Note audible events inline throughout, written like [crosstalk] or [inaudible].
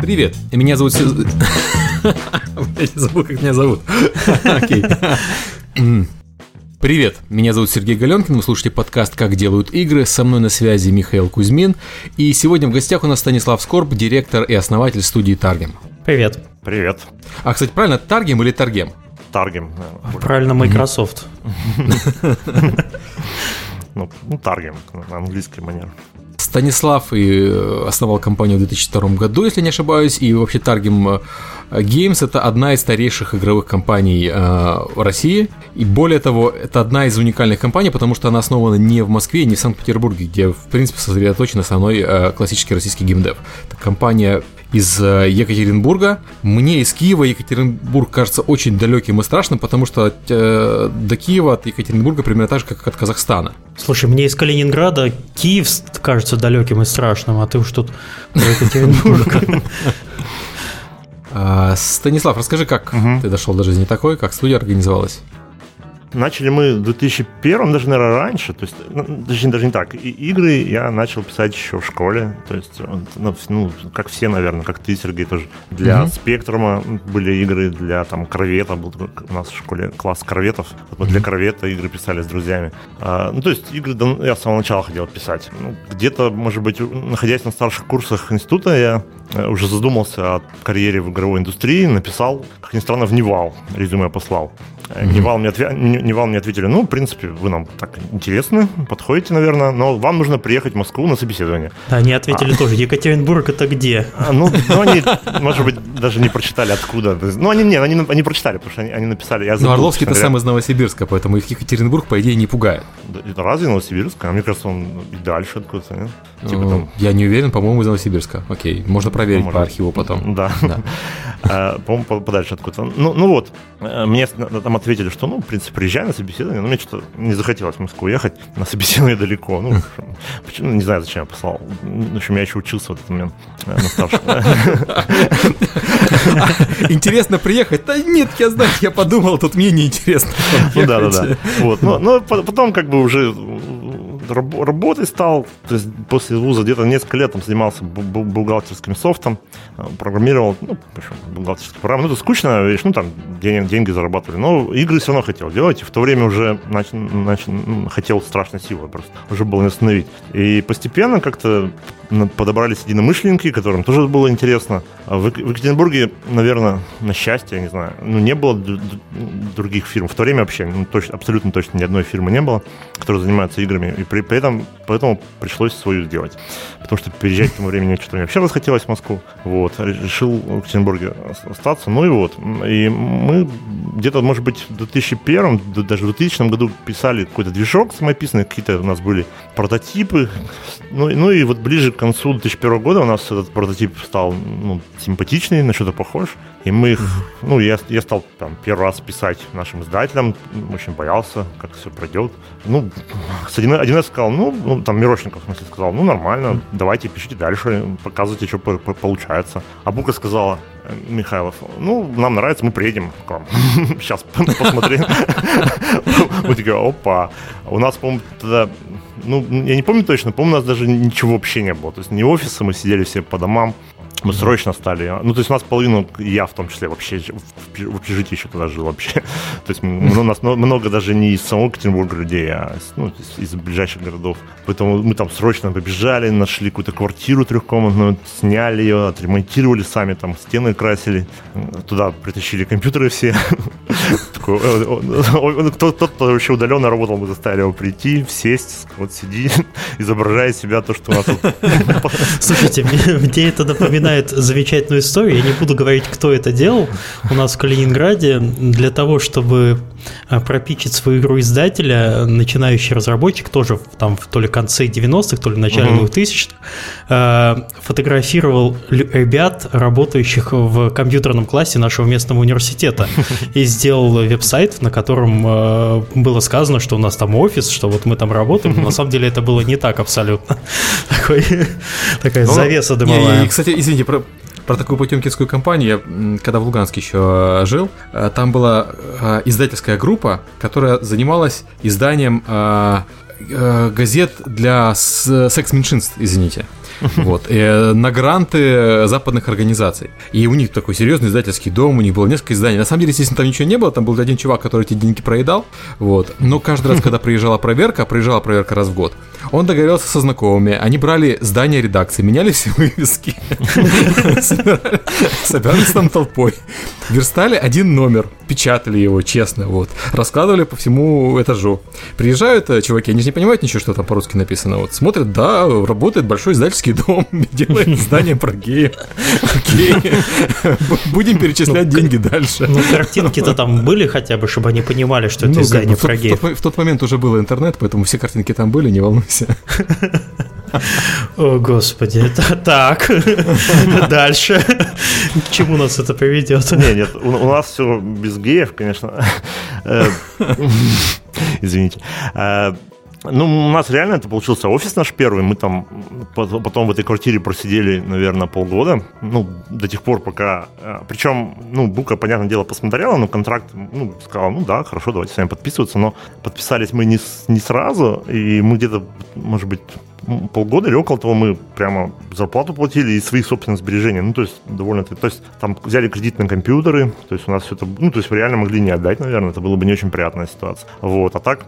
Привет, меня зовут... [laughs] Я забыл, как меня зовут. [laughs] Окей. Привет, меня зовут Сергей Галенкин, вы слушаете подкаст «Как делают игры», со мной на связи Михаил Кузьмин, и сегодня в гостях у нас Станислав Скорб, директор и основатель студии Таргем. Привет. Привет. А, кстати, правильно, Таргем или Таргем? Таргем. Правильно, Microsoft. [laughs] Ну, ну, Таргем, на английский манер. Станислав и э, основал компанию в 2002 году, если не ошибаюсь, и вообще Targem э, Games это одна из старейших игровых компаний э, России, и более того, это одна из уникальных компаний, потому что она основана не в Москве, не в Санкт-Петербурге, где, в принципе, сосредоточен основной э, классический российский геймдев. Это компания из э, Екатеринбурга. Мне из Киева Екатеринбург кажется очень далеким и страшным, потому что э, до Киева от Екатеринбурга примерно так же, как от Казахстана. Слушай, мне из Калининграда Киев кажется далеким и страшным, а ты уж тут про Екатеринбург. [laughs] А, Станислав, расскажи, как ты дошел до жизни такой, как студия организовалась? Начали мы в 2001, даже, наверное, раньше. То есть, ну, точнее, даже не так. И игры я начал писать еще в школе. То есть, ну, ну как все, наверное, как ты, Сергей, тоже. Для mm-hmm. Спектрума были игры, для там Корвета был у нас в школе класс Корветов. Вот mm-hmm. для Корвета игры писали с друзьями. А, ну, то есть, игры я с самого начала хотел писать. Ну, где-то, может быть, находясь на старших курсах института, я э, уже задумался о карьере в игровой индустрии, написал, как ни странно, в Нивал резюме послал. Нивал, мне отве... Нивал мне ответили, ну, в принципе, вы нам так интересны, подходите, наверное, но вам нужно приехать в Москву на собеседование. Да, они ответили а. тоже, Екатеринбург это где? А, ну, ну, они, может быть, даже не прочитали откуда. Ну, они, не, они, они прочитали, потому что они, они написали. Я забыл, ну, Орловский это сам из Новосибирска, поэтому их Екатеринбург, по идее, не пугает. Да, разве Новосибирск? А мне кажется, он и дальше откуда-то, нет? Типа, ну, там... Я не уверен, по-моему, из Новосибирска. Окей, можно проверить ну, по архиву потом. Да, да. [laughs] А, по-моему, подальше откуда-то. Ну, ну вот, э, мне там ответили, что, ну, в принципе, приезжай на собеседование, но мне что-то не захотелось в Москву ехать, на собеседование далеко. Ну, почему, не знаю, зачем я послал. В общем, я еще учился в этот момент э, на старшем. [laughs] Интересно приехать? Да нет, я знаю, я подумал, тут мне неинтересно. Ну да, да, да. Вот, но потом как бы уже работой стал, то есть после вуза где-то несколько лет там занимался бухгалтерским софтом, э, программировал, ну, бухгалтерские программы. Ну, это скучно, видишь, ну, там деньги, деньги зарабатывали, но игры все равно хотел делать, и в то время уже начал, начал, хотел страшной силой просто, уже было не остановить. И постепенно как-то подобрались единомышленники, которым тоже было интересно. А в Екатеринбурге, наверное, на счастье, я не знаю, ну, не было других фирм. В то время вообще ну, точно, абсолютно точно ни одной фирмы не было, которая занимается играми. И при, при этом поэтому пришлось свою сделать. Потому что переезжать к тому времени что-то мне вообще расхотелось в Москву. Вот. Решил в Екатеринбурге остаться. Ну и вот. И мы где-то, может быть, в 2001, даже в 2000 году писали какой-то движок самописный, какие-то у нас были прототипы. Ну, ну и вот ближе к концу 2001 года у нас этот прототип стал ну, симпатичный, на что-то похож. И мы их, ну, я, я стал там первый раз писать нашим издателям, очень боялся, как все пройдет. Ну, один, один раз сказал, ну, ну, там Мирошников, в смысле, сказал, ну, нормально, давайте пишите дальше, показывайте, что по -по получается. А Бука сказала, Михайлов, ну, нам нравится, мы приедем к вам. [laughs] Сейчас посмотрим. [laughs] Мы такие, опа. У нас, по-моему, ну, я не помню точно, по-моему, у нас даже ничего вообще не было. То есть не офиса, мы сидели все по домам. Мы срочно стали. Ну, то есть у нас половину, я в том числе, вообще в общежитии еще тогда жил вообще. [laughs] То есть у нас много даже не из самого Екатеринбурга людей, а ну, из ближайших городов. Поэтому мы там срочно побежали, нашли какую-то квартиру трехкомнатную, сняли ее, отремонтировали сами, там стены красили. Туда притащили компьютеры все. [laughs] Кто-то, кто вообще удаленно работал, мы заставили его прийти, сесть, вот сиди, [laughs] изображая себя то, что у нас Слушайте, мне это напоминает напоминает замечательную историю. Я не буду говорить, кто это делал. У нас в Калининграде для того, чтобы а, пропичить свою игру издателя, начинающий разработчик, тоже там в то ли конце 90-х, то ли в начале uh-huh. 2000-х, а, фотографировал ребят, работающих в компьютерном классе нашего местного университета, [laughs] и сделал веб-сайт, на котором а, было сказано, что у нас там офис, что вот мы там работаем. На самом деле это было не так абсолютно. [laughs] Такой, такая ну, завеса дымовая. И, кстати, извините, про, про такую потемкинскую компанию. Я, когда в Луганске еще жил, э, там была э, издательская группа, которая занималась изданием э, газет для секс-меньшинств, извините. [laughs] вот, э, на гранты западных организаций. И у них такой серьезный издательский дом, у них было несколько изданий. На самом деле, естественно, там ничего не было, там был один чувак, который эти деньги проедал, вот. Но каждый раз, [laughs] когда приезжала проверка, приезжала проверка раз в год, он договорился со знакомыми, они брали здание редакции, меняли все вывески, [laughs] собирались там толпой, верстали один номер, печатали его, честно, вот, раскладывали по всему этажу. Приезжают э, чуваки, они же не понимают ничего, что там по-русски написано, вот, смотрят, да, работает большой издательский дом, [laughs] делает здание про геев, окей, будем перечислять ну, деньги дальше. Ну, картинки-то там были хотя бы, чтобы они понимали, что это ну, издание про геев. В тот момент уже был интернет, поэтому все картинки там были, не волнуйся. О, господи, так. Дальше. К чему нас это приведет? Нет, нет, у, нас все без геев, конечно. Э, извините. Э, ну, у нас реально это получился офис наш первый. Мы там потом в этой квартире просидели, наверное, полгода. Ну, до тех пор, пока... Э, Причем, ну, Бука, понятное дело, посмотрела, но контракт, ну, сказал, ну да, хорошо, давайте с вами подписываться. Но подписались мы не, не сразу, и мы где-то, может быть, полгода или около того мы прямо зарплату платили и свои собственные сбережения. Ну, то есть, довольно... То есть, там взяли кредит на компьютеры, то есть, у нас все это... Ну, то есть, реально могли не отдать, наверное, это было бы не очень приятная ситуация. Вот, а так,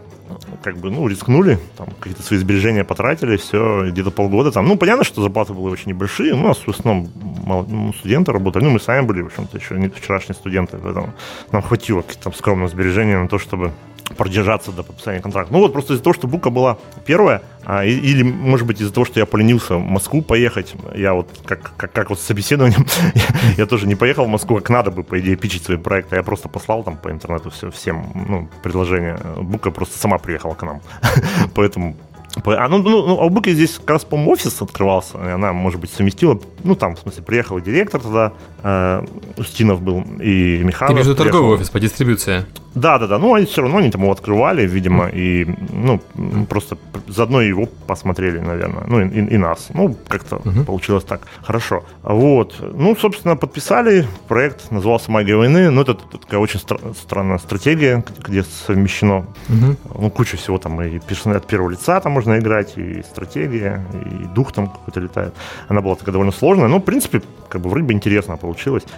как бы, ну, рискнули, там, какие-то свои сбережения потратили, все, где-то полгода там. Ну, понятно, что зарплаты были очень небольшие, ну, у нас в основном ну, студенты работали, ну, мы сами были, в общем-то, еще не вчерашние студенты, поэтому нам хватило каких-то там скромных сбережений на то, чтобы продержаться до подписания контракта. Ну вот просто из-за того, что Бука была первая, а, или, может быть, из-за того, что я поленился в Москву поехать, я вот как, как, как вот с собеседованием, [laughs] я, я тоже не поехал в Москву, как надо бы, по идее, пичить свои проекты, я просто послал там по интернету все, всем ну, предложения. Бука просто сама приехала к нам, [laughs] поэтому а, ну, ну, ну, а у Быка здесь как раз, по-моему, офис открывался, и она, может быть, совместила, ну, там, в смысле, приехал директор тогда, э, Устинов был, и Михаил. Ты между торговый офис по дистрибуции? Да, да, да. Ну, они все равно они там его открывали, видимо, и ну, просто заодно его посмотрели, наверное. Ну, и, и нас. Ну, как-то uh-huh. получилось так. Хорошо. Вот. Ну, собственно, подписали. Проект назывался Магия войны. Ну, это, это такая очень стра- странная стратегия, где совмещено uh-huh. ну, куча всего там и персонаж от первого лица там можно играть, и стратегия, и дух там какой-то летает. Она была такая довольно сложная. Но, в принципе, как бы вроде бы интересно получилось.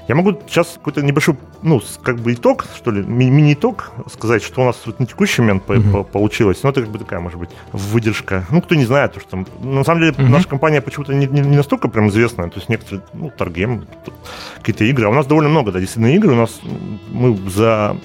Я могу сейчас какой-то небольшой, ну, как бы итог, что ли, ми- мини итог сказать, что у нас вот на текущий момент mm-hmm. получилось. Но это как бы такая, может быть, выдержка. Ну, кто не знает, то что на самом деле mm-hmm. наша компания почему-то не, не, не настолько прям известная. То есть некоторые, ну, торгем, какие-то игры. А у нас довольно много, да, действительно, игры. У нас мы за,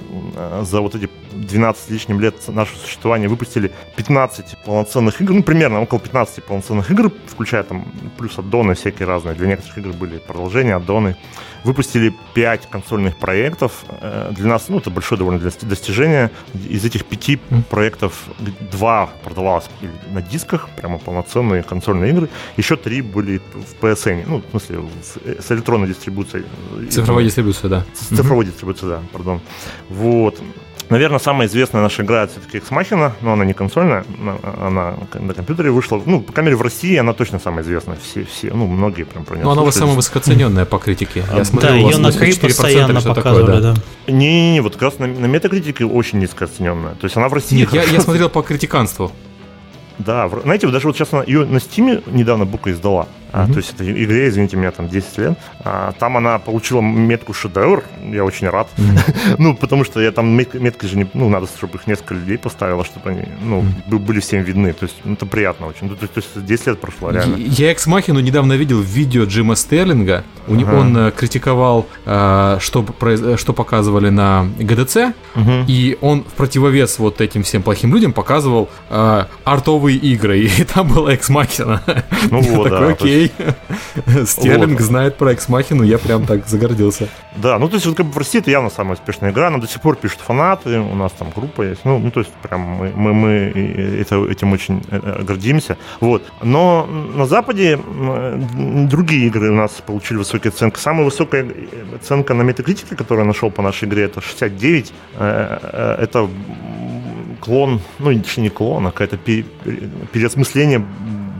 за вот эти 12 лишним лет нашего существования выпустили 15 полноценных игр, ну, примерно около 15 полноценных игр, включая там плюс аддоны всякие разные. Для некоторых игр были продолжения, аддоны. Выпустили 5 консольных проектов. Э, для нас, ну, это большое довольно достижение. Из этих пяти mm. проектов два продавалось на дисках, прямо полноценные консольные игры. Еще три были в PSN, ну, в смысле, с электронной дистрибуцией. Цифровой дистрибуцией, да. С цифровой дистрибуцией, да, пардон. Вот. Наверное, самая известная наша игра все-таки Ex Machina, но она не консольная, она на компьютере вышла. Ну, по камере в России она точно самая известная. Все, все, ну, многие прям про нее Ну, она самая высокоцененная по критике. Я смотрел, да, ее на Крит постоянно показывали, такое, да. да. Не-не-не, вот как раз на, на метакритике очень низкооцененная. То есть она в России... Нет, я, я смотрел по критиканству. Да, знаете, даже вот сейчас она, ее на Стиме недавно Бука издала. А, То есть этой игре, извините меня, там 10 лет. А, там она получила метку шедевр. Я очень рад. Mm-hmm. [laughs] ну, потому что я там мет, метки же не... Ну, надо, чтобы их несколько людей поставило, чтобы они, ну, mm-hmm. были всем видны. То есть ну, это приятно очень. Ну, то, то есть 10 лет прошло, реально. Я Экс Махину недавно видел видео Джима Стерлинга. У ага. Он э, критиковал, э, что, что показывали на ГДЦ. Угу. И он в противовес вот этим всем плохим людям показывал э, артовые игры. [laughs] И там была Экс Махина. Ну вот, да. Окей, окей. [laughs] Стерлинг знает про Экс-Махину, я прям так загордился. Да, ну то есть вот как бы в России это явно самая успешная игра, она до сих пор пишут фанаты, у нас там группа есть, ну, ну то есть прям мы, мы, мы это, этим очень э, э, гордимся. Вот. Но на Западе другие игры у нас получили высокие оценки. Самая высокая оценка на метакритике, которую я нашел по нашей игре, это 69. Э, это клон, ну, не клон, а какое-то переосмысление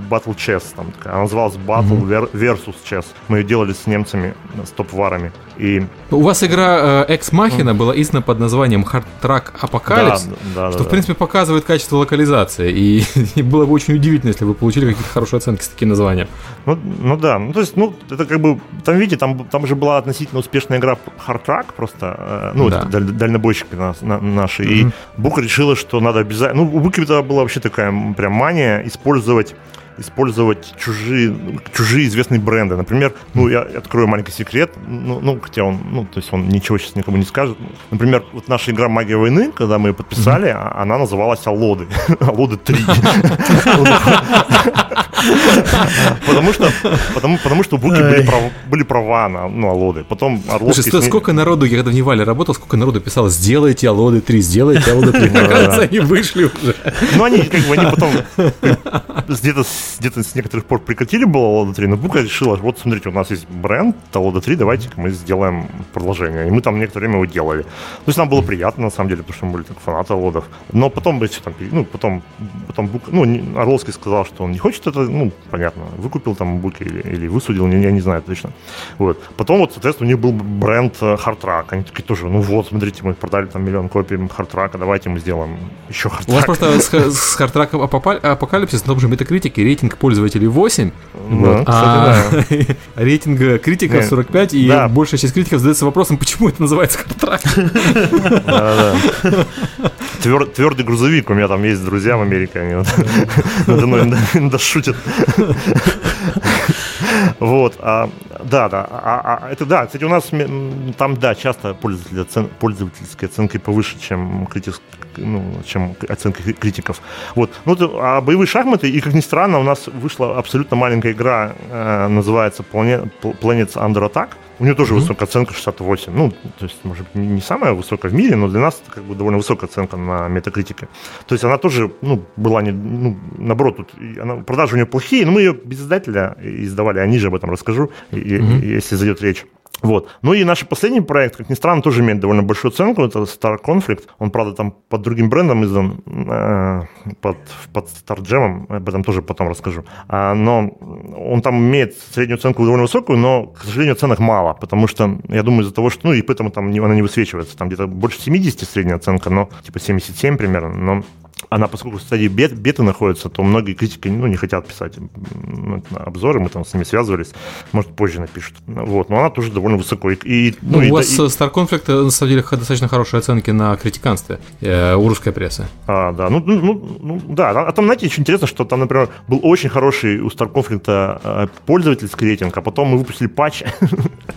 Battle Chess. Там, такая, она называлась Battle mm-hmm. versus Chess. Мы ее делали с немцами, с топ-варами. И... У вас игра э, Ex Machina mm. была издана под названием Hard Track Apocalypse, да, да, что, да, в принципе, показывает качество локализации. И, [laughs] и было бы очень удивительно, если вы получили какие-то хорошие оценки с таким названием. Ну, ну да, ну то есть, ну, это как бы, там, видите, там, там же была относительно успешная игра Hard Track просто, э, ну, да. даль, дальнобойщики на, на, наши, mm-hmm. и Бука решила, что надо обязательно, ну, у Буки была вообще такая прям мания использовать использовать чужие, чужие известные бренды. Например, ну, я открою маленький секрет, ну, ну, хотя он, ну, то есть он ничего сейчас никому не скажет. Например, вот наша игра «Магия войны», когда мы ее подписали, mm-hmm. она называлась «Алоды». [laughs] «Алоды 3». [laughs] Потому что, потому, потому что Буки были, прав, были права на ну, Алоды. Потом Орловский... Слушай, сколько народу, я когда в Невале работал, сколько народу писало, сделайте Алоды 3, сделайте Алоды 3. Мне кажется, они вышли уже. Ну, они как бы, они потом где-то где с некоторых пор прекратили было Алода 3, но Бука решила, вот смотрите, у нас есть бренд Алода 3, давайте мы сделаем продолжение. И мы там некоторое время его делали. То есть нам было приятно, на самом деле, потому что мы были так фанаты Алодов. Но потом, ну, потом, потом Бук, ну, Орловский сказал, что он не хочет это ну, понятно, выкупил там буки или, или высудил, я, я не знаю точно. Вот. Потом вот, соответственно, у них был бренд Hardtrack. Они такие тоже, ну вот, смотрите, мы продали там миллион копий Hardtrack, давайте мы сделаем еще Hardtrack. У вас просто с, Hardtrack Апокалипсис на том же Metacritic рейтинг пользователей 8, да, вот, а [laughs] рейтинг критиков 45, и большая часть критиков задается вопросом, почему это называется Hardtrack. Твердый грузовик, у меня там есть друзья в Америке, они [laughs] надо мной шутят. Вот, а, да, да, а, а, это да, кстати, у нас там, да, часто пользователи, оцен, пользовательские оценки повыше, чем, критик, ну, чем оценки критиков. Вот, ну, а боевые шахматы, и, как ни странно, у нас вышла абсолютно маленькая игра, э, называется Planet, Planets Under Attack, у нее тоже mm-hmm. высокая оценка 68. Ну, то есть, может быть, не самая высокая в мире, но для нас это как бы довольно высокая оценка на метакритике. То есть она тоже, ну, была не, ну, наоборот, тут она, продажи у нее плохие, но мы ее без издателя издавали, я ниже об этом расскажу, mm-hmm. если зайдет речь. Вот. Ну и наш последний проект, как ни странно, тоже имеет довольно большую оценку. Это Star Conflict. Он, правда, там под другим брендом издан, э, под, под Star Jam. Об этом тоже потом расскажу. А, но он там имеет среднюю оценку довольно высокую, но, к сожалению, оценок мало. Потому что, я думаю, из-за того, что... Ну и поэтому там она не высвечивается. Там где-то больше 70 средняя оценка, но типа 77 примерно. Но она, поскольку в стадии бет, беты находится, то многие критики ну, не хотят писать обзоры, мы там с ними связывались, может, позже напишут. Вот, но она тоже довольно высоко. И, ну, ну, и, у вас и... Star Conflict, э, на самом деле, достаточно хорошие оценки на критиканстве э, у русской прессы. А, да, ну, ну, ну, ну да, а там, знаете, очень интересно, что там, например, был очень хороший у Star Conflict э, пользовательский рейтинг, а потом мы выпустили патч,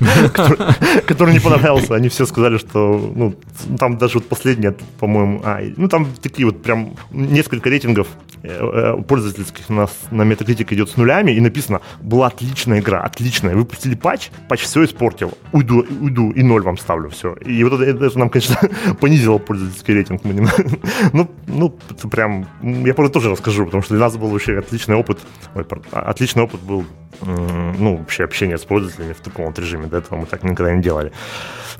[laughs] который не понравился. Они все сказали, что, ну, там даже вот последняя, по-моему, а, ну, там такие вот прям несколько рейтингов э, э, пользовательских у нас на Metacritic идет с нулями, и написано, была отличная игра, отличная, выпустили патч, патч все испортил, уйду, уйду и ноль вам ставлю, все. И вот это, это нам, конечно, [laughs] понизило пользовательский рейтинг. Мы не, [laughs] ну, ну, это прям, я просто тоже расскажу, потому что для нас был вообще отличный опыт, ой, отличный опыт был, ну, вообще общение с пользователями в таком вот режиме, до этого мы так никогда не делали.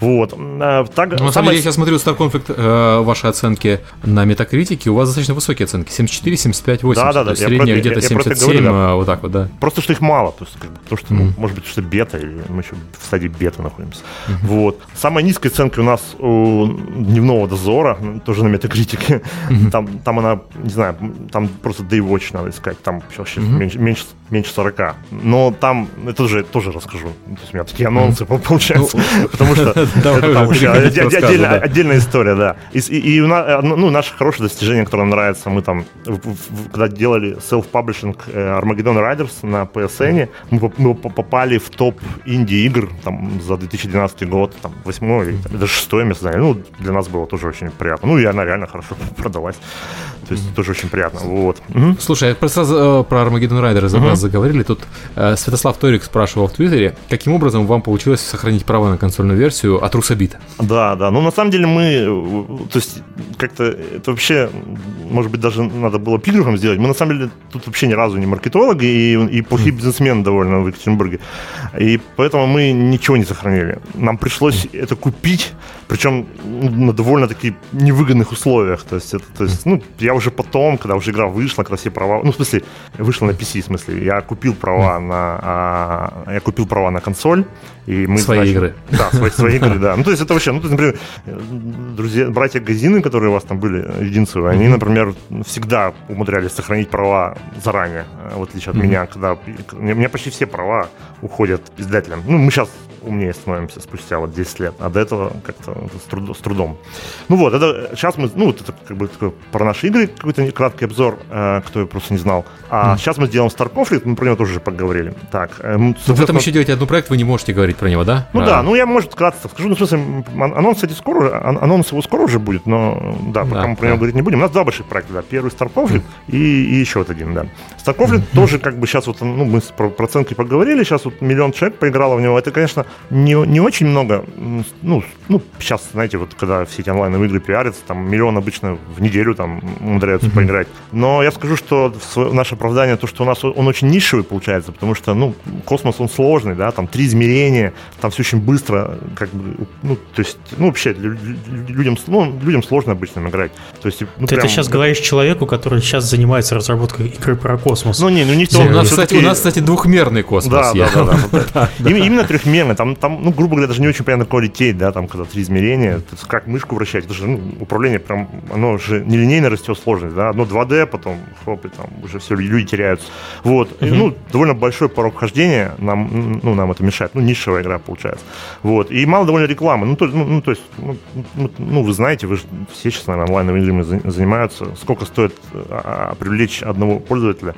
Вот. А, так, ну, на самом деле, я сейчас смотрю Star Conflict, э, ваши оценки на Метакритике, у вас достаточно высокие оценки, 74, 75, 80. Да, да, да. Средняя где-то 77, говорю, да. А, вот так вот, да. Просто что их мало, то есть, как бы, потому что, mm. ну, может быть, что бета, или мы еще в стадии бета находимся. Mm-hmm. Вот. Самая низкая оценка у нас у дневного дозора, тоже на метакритике. Mm-hmm. Там, там она, не знаю, там просто Daywatch надо искать, там сейчас mm-hmm. меньше, меньше 40. Но там, это тоже, тоже расскажу. То есть у меня такие анонсы mm-hmm. получаются, ну, [laughs] потому что [laughs] это там отдельная история, да. И ну, наше хорошее достижение, которое нам нравится, мы там, когда делали self-publishing э, Armageddon Riders на PSN, мы попали в топ инди-игр там за 2012 год, там, 8 или даже 6 место. Ну, для нас было тоже очень приятно. Ну, и она реально хорошо [laughs] продалась. То есть тоже очень приятно. Вот. Слушай, просто сразу э, про Armageddon Riders uh-huh. заговорили. Тут Э, Святослав Торик спрашивал в Твиттере, каким образом вам получилось сохранить право на консольную версию от Русабита? Да, да. Ну, на самом деле мы, то есть, как-то это вообще, может быть, даже надо было пигрухом сделать. Мы, на самом деле, тут вообще ни разу не маркетологи и, и плохие бизнесмены довольно в Екатеринбурге. И поэтому мы ничего не сохранили. Нам пришлось это купить, причем на довольно-таки невыгодных условиях. То есть, это, то есть, ну, я уже потом, когда уже игра вышла, когда все права, ну, в смысле, вышла на PC, в смысле, я купил права на, а, я купил права на консоль, и мы свои начали, игры. Да, свои, свои игры, да. Ну, то есть это вообще, ну, то есть, например, друзья, братья Газины, которые у вас там были, единственные, они, например, всегда умудрялись сохранить права заранее, в отличие от меня, когда у меня почти все права уходят издателям. Ну, мы сейчас умнее становимся спустя вот 10 лет, а до этого как-то с, труд, с трудом. Ну вот, это сейчас мы, ну, это как бы такой про наши игры какой-то краткий обзор, э, кто просто не знал. А mm. сейчас мы сделаем Star Conflict, мы про него тоже поговорили. Так, э, ну, вы там еще делаете одну проект, вы не можете говорить про него, да? Ну а. да, ну я, может, вкратце скажу, ну, в смысле, анонс, кстати, скоро, анонс его скоро уже будет, но да, пока да, мы про да. него говорить не будем. У нас два больших проекта, да, первый Star Conflict mm. и, и еще вот один, да. Star Conflict mm-hmm. тоже как бы сейчас вот, ну, мы про процентки поговорили, сейчас вот миллион человек поиграло в него, это, конечно, не, не очень много, ну, ну, сейчас, знаете, вот когда все эти онлайновые игры пиарятся, там миллион обычно в неделю там умудряются mm-hmm. поиграть. Но я скажу, что наше оправдание то, что у нас он очень нишевый получается, потому что, ну, космос он сложный, да, там три измерения, там все очень быстро, как бы, ну, то есть, ну, вообще, людям, ну, людям сложно обычно играть. То есть, ну, Ты прям... это сейчас говоришь человеку, который сейчас занимается разработкой игры про космос. Ну, не, ну не то. У нас, кстати, у нас, кстати, двухмерный космос. Да, да, да, да. [laughs] Именно трехмерный. Там, там, ну, грубо говоря, даже не очень понятно, какой лететь, да, там, когда три измерения, как мышку вращать, это же, ну, управление прям, оно же нелинейно растет сложность, да, одно 2D, потом, хоп, и там уже все, люди теряются. Вот, uh-huh. и, ну, довольно большой порог хождения нам, ну, нам это мешает, ну, нишевая игра получается. Вот, и мало довольно рекламы, ну, то, ну, ну, то есть, ну, ну, ну, вы знаете, вы же все сейчас, наверное, онлайновыми играми занимаются, сколько стоит а, а, привлечь одного пользователя.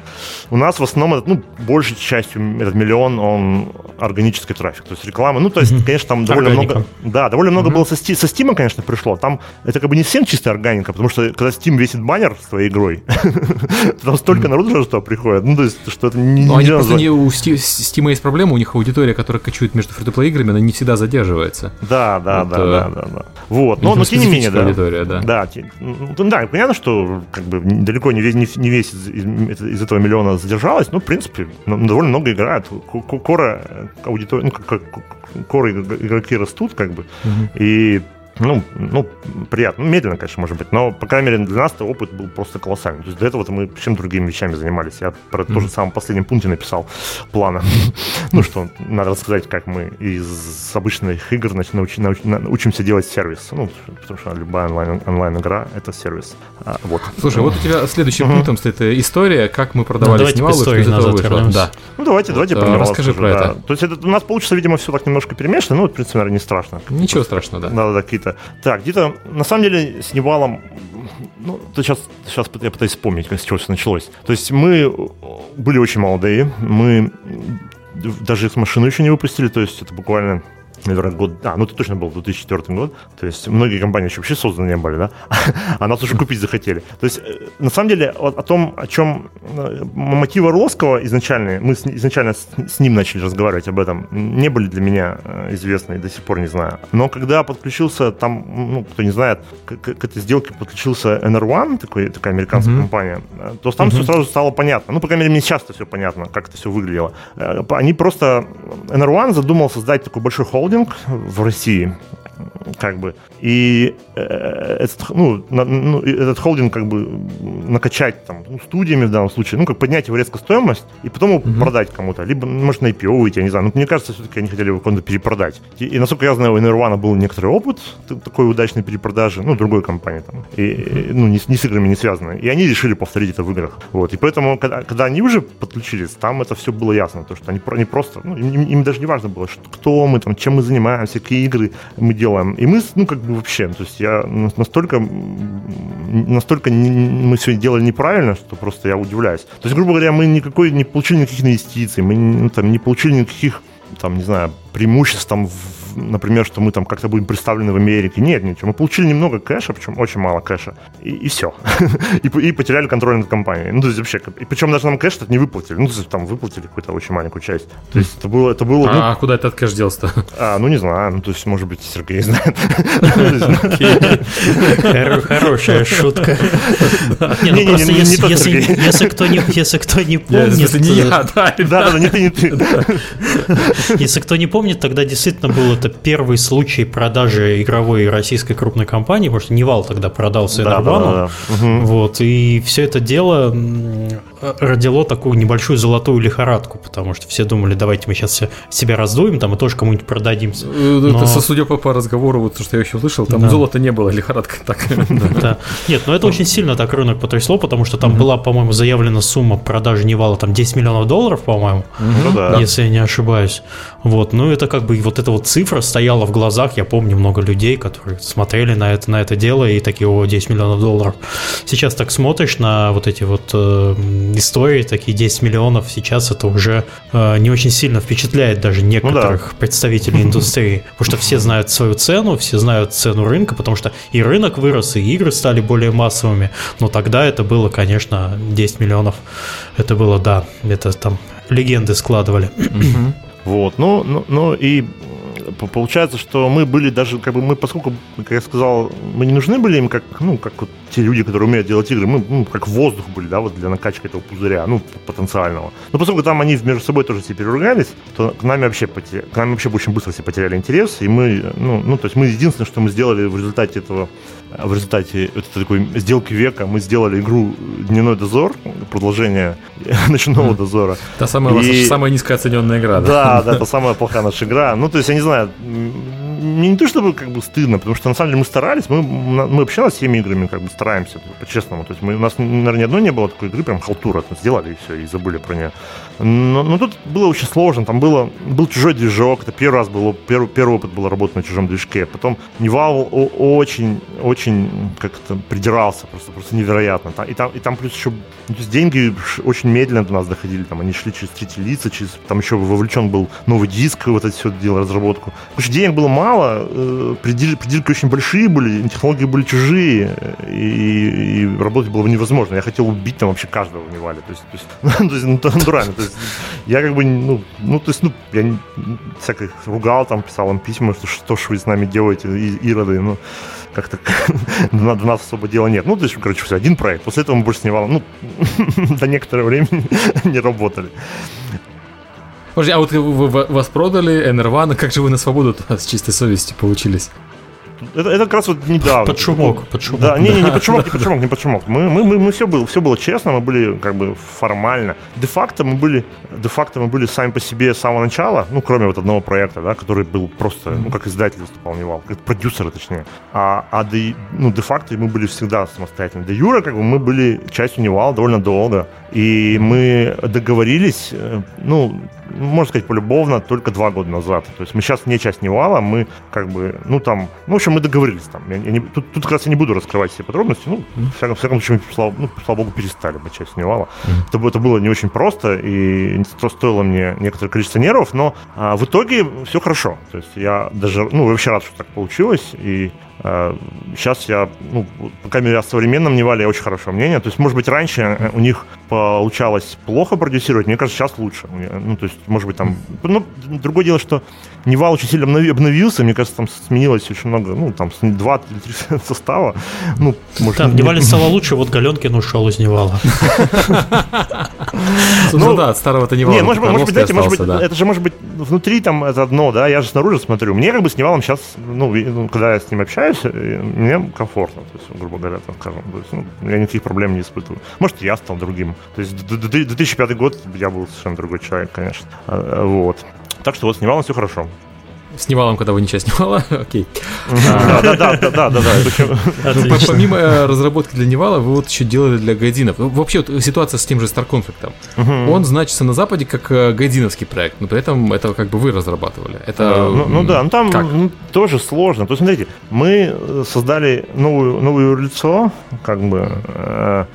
У нас в основном, ну, большей частью этот миллион, он органический трафик, то есть реклама, ну, то есть, uh-huh. конечно, там довольно органика. много... Да, довольно много mm-hmm. было со, со Steam, конечно, пришло. Там это как бы не всем чистая органика, потому что когда Steam весит баннер с твоей игрой, [laughs] там столько народу уже что приходит. Ну, то есть, что это не... Ну, они просто не... У Steam есть проблема, у них аудитория, которая кочует между фри играми, она не всегда задерживается. Да, да, да, да, да, да. Вот, но, но тем не менее, да. Да. Да, ну, да, понятно, что как бы далеко не весь, не весь из, из этого миллиона задержалось, но, в принципе, довольно много играют. Кора аудитория, ну, как, коры игроки растут, как бы, угу. и ну, ну, приятно. Ну, медленно, конечно, может быть, но, по крайней мере, для нас это опыт был просто колоссальный. То есть до этого мы чем другими вещами занимались. Я про mm-hmm. то же самое в последнем пункте написал плана. [laughs] ну, что надо рассказать, как мы из обычных игр значит, науч, науч, учимся делать сервис. Ну, потому что любая онлайн, онлайн-игра — это сервис. А, вот. Слушай, вот у тебя следующим пунктом стоит э, история, как мы продавали ну, снималку, что из этого вышло. Да. Ну, давайте, вот, давайте про Расскажи про это. То есть это у нас получится, видимо, все так немножко перемешано, ну, в принципе, наверное, не страшно. Ничего страшного, да. Надо какие где-то. Так, где-то, на самом деле, с Невалом, ну, то сейчас, сейчас я пытаюсь вспомнить, с чего все началось. То есть мы были очень молодые, мы даже их машину еще не выпустили, то есть это буквально наверное, год... А, ну это точно был 2004 год. То есть многие компании еще вообще созданы не были, да? [laughs] А нас уже купить захотели. То есть, э, на самом деле, о, о том, о чем э, мотивы Орловского изначально, мы с, изначально с, с ним начали разговаривать об этом, не были для меня э, известны и до сих пор не знаю. Но когда подключился, там, ну, кто не знает, к, к, к этой сделке подключился NR1, такой, такая американская mm-hmm. компания, то там mm-hmm. все сразу стало понятно. Ну, по крайней мере, мне сейчас это все понятно, как это все выглядело. Они просто... NR1 задумал создать такой большой холдинг, холдинг в России, как бы, и э, этот, ну, на, ну, этот холдинг как бы накачать там ну, студиями в данном случае, ну, как поднять его резко стоимость и потом его mm-hmm. продать кому-то, либо, может, на IPO выйти, я не знаю, но мне кажется, все-таки они хотели его кому-то перепродать. И, и, насколько я знаю, у Nirvana был некоторый опыт такой удачной перепродажи, ну, другой компании там, и, и, ну, не, не с играми не связано, и они решили повторить это в играх, вот, и поэтому, когда, когда они уже подключились, там это все было ясно, то, что они, они просто, ну, им, им даже не важно было, что, кто мы там, чем мы занимаемся, какие игры мы делаем, и мы, ну, как бы вообще, то есть я настолько, настолько мы все делали неправильно, что просто я удивляюсь. То есть, грубо говоря, мы никакой не получили никаких инвестиций, мы ну, там, не получили никаких, там, не знаю, преимуществ там в например, что мы там как-то будем представлены в Америке. Нет, ничего. Мы получили немного кэша, причем очень мало кэша, и, и все. [laughs] и, и потеряли контроль над компанией. Ну, то есть вообще, и причем даже нам кэш не выплатили. Ну, то есть там выплатили какую-то очень маленькую часть. То есть это было... Это было ну, а куда этот кэш делся-то? А, ну, не знаю. Ну, то есть, может быть, Сергей знает. Хорошая шутка. Не, ну просто если кто не если кто не помнит... не я, да. Да, да, не ты, не ты. [laughs] Если кто не помнит, тогда действительно был это первый случай продажи игровой российской крупной компании, потому что Невал тогда продался Энербану. Вот, и все это дело родило такую небольшую золотую лихорадку, потому что все думали, давайте мы сейчас себя раздуем, там и тоже кому-нибудь продадимся. Э, но... Это, судя по, по разговору, вот то, что я еще слышал, там да. золота не было, лихорадка так. [laughs] Нет, но это очень сильно так рынок потрясло, потому что там была, по-моему, заявлена сумма продажи Невала там 10 миллионов долларов, по-моему, ну если я не ошибаюсь. Вот, ну это как бы вот эта вот цифра стояла в глазах, я помню много людей, которые смотрели на это, на это дело и такие, о, 10 миллионов долларов. Сейчас так смотришь на вот эти вот э, истории, такие 10 миллионов, сейчас это уже э, не очень сильно впечатляет даже некоторых ну, да. представителей [laughs] индустрии, потому что все знают свою цену, все знают цену рынка, потому что и рынок вырос, и игры стали более массовыми, но тогда это было, конечно, 10 миллионов, это было, да, это там легенды складывали. Вот, ну, ну, ну и получается, что мы были даже, как бы мы, поскольку, как я сказал, мы не нужны были им как, ну, как вот те люди, которые умеют делать игры, мы, ну, как воздух были, да, вот для накачки этого пузыря, ну, потенциального. Но поскольку там они между собой тоже все переругались, то к нам вообще потеряли, к нам вообще очень быстро все потеряли интерес, и мы, ну, ну, то есть мы единственное, что мы сделали в результате этого, в результате этой такой сделки века, мы сделали игру «Дневной дозор», продолжение [laughs] «Ночного дозора». Та самая, и... самая низкооцененная игра, да? Да, да, это самая плохая наша игра. Ну, то есть, я не знаю, не, не то чтобы как бы стыдно, потому что на самом деле мы старались, мы, мы вообще над всеми играми как бы стараемся, по-честному. То есть мы, у нас, наверное, ни одной не было такой игры, прям халтура, сделали и все, и забыли про нее. Но, но тут было очень сложно, там было, был чужой движок, это первый раз был, первый, первый опыт был работать на чужом движке, потом Нивал очень, очень как-то придирался, просто, просто невероятно. И там, и там плюс еще то деньги очень медленно до нас доходили, там они шли через третьи лица, через, там еще вовлечен был Новый Диск, вот это все дело, разработку. Потому что денег было мало, э, придирки очень большие были, технологии были чужие, и, и работать было невозможно. Я хотел убить там вообще каждого в Нивале. То есть, то есть, [laughs] ну, то есть ну, натурально. То есть, я как бы, ну, ну, то есть, ну, я всяких ругал, там, писал им письма, что что ж вы с нами делаете, ироды, ну, как-то до [laughs] нас особо дела нет. Ну, то есть, короче, все, один проект. После этого мы больше с Невалом, ну, [laughs] до некоторого времени не работали. Подожди, а вот вы вас продали Энервана, как же вы на свободу с чистой совестью получились? Это, это как раз вот недавно. Под шумок, под шумок. Да, не, не, не под шумок, не [laughs] под шумок, не под шумок. Мы, мы, мы, мы все, было, все было честно, мы были как бы формально. Де-факто мы были, де-факто мы были сами по себе с самого начала, ну, кроме вот одного проекта, да, который был просто, ну, как издатель выступал, Нивал, как продюсеры, точнее. А, а де, ну, де-факто мы были всегда самостоятельны. Де-юре, как бы, мы были частью Нивала довольно долго. И мы договорились, э, ну, можно сказать, полюбовно только два года назад. То есть мы сейчас не часть Нивала, мы как бы, ну там, ну, в общем, мы договорились там. Я, я не, тут, тут как раз я не буду раскрывать все подробности, ну, в всяком, в всяком случае, слава, ну, слава богу, перестали быть частью Нивала. Mm-hmm. Это, это было не очень просто, и это стоило мне некоторое количество нервов, но а, в итоге все хорошо. То есть я даже, ну, вообще рад, что так получилось, и Сейчас я, ну, по крайней мере, о современном Нивале я очень хорошее мнение. То есть, может быть, раньше э, у них получалось плохо продюсировать, мне кажется, сейчас лучше. Ну, то есть, может быть, там... Ну, другое дело, что Нивал очень сильно обновился, мне кажется, там сменилось очень много, ну, там, два или три [laughs] состава. Ну, может, там, в Нивале стало лучше, вот Галенкин ушел из Нивала. [laughs] Ну, да, от старого-то Нивала. Не, может быть, может быть, знаете, может быть, это же может быть внутри там это одно, да, я же снаружи смотрю. Мне как бы с Нивалом сейчас, ну, ну когда я с ним общаюсь, э, мне комфортно, то есть, грубо говоря, так скажем. То есть, ну, я никаких проблем не испытываю. Может, я стал другим. То есть 2005 год я был совершенно другой человек, конечно. А, вот. Так что вот с Нивалом все хорошо. С Нивалом, когда вы ничего снимала, [laughs] окей. Да, да, да, да, да, да. Помимо э, разработки для Нивала, вы вот еще делали для Gaijin ов. Ну, вообще, ситуация с тем же Star Conflict. Он значится на Западе как э, Gaijin овский проект, но при этом это как бы вы разрабатывали. Это ну, ну да, ну там ну, тоже сложно. То есть, смотрите, мы создали новую, новое лицо, как бы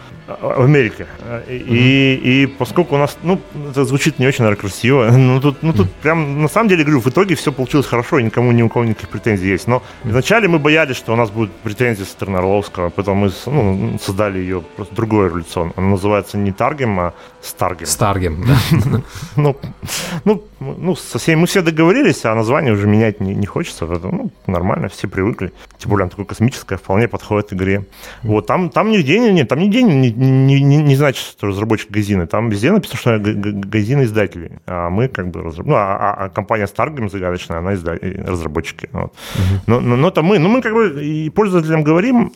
В Америке. И, и поскольку у нас, ну, это звучит не очень, наверное, красиво, [laughs] ну, тут, ну, тут прям, на самом деле, говорю, в итоге все получилось хорошо, и никому ни у кого никаких претензий есть. Но вначале мы боялись, что у нас будут претензии со стороны Орловского, поэтому мы ну, создали ее просто другой революцион. Она называется не Таргем, а Старгем. Старгем, да. [laughs] Ну, ну, ну, со всеми мы все договорились, а название уже менять не, не хочется. Это, ну, нормально, все привыкли. Тем более, оно такое космическое, вполне подходит игре. Вот, там, там нигде нет, там нигде не, не, не, не значит, что разработчик Газины. Там везде написано, что Газина издатели. А мы как бы разраб... Ну, а, а, а компания Stargame загадочная, она изда... разработчики. Вот. Uh-huh. Но, но, но это мы. Ну, мы как бы и пользователям говорим,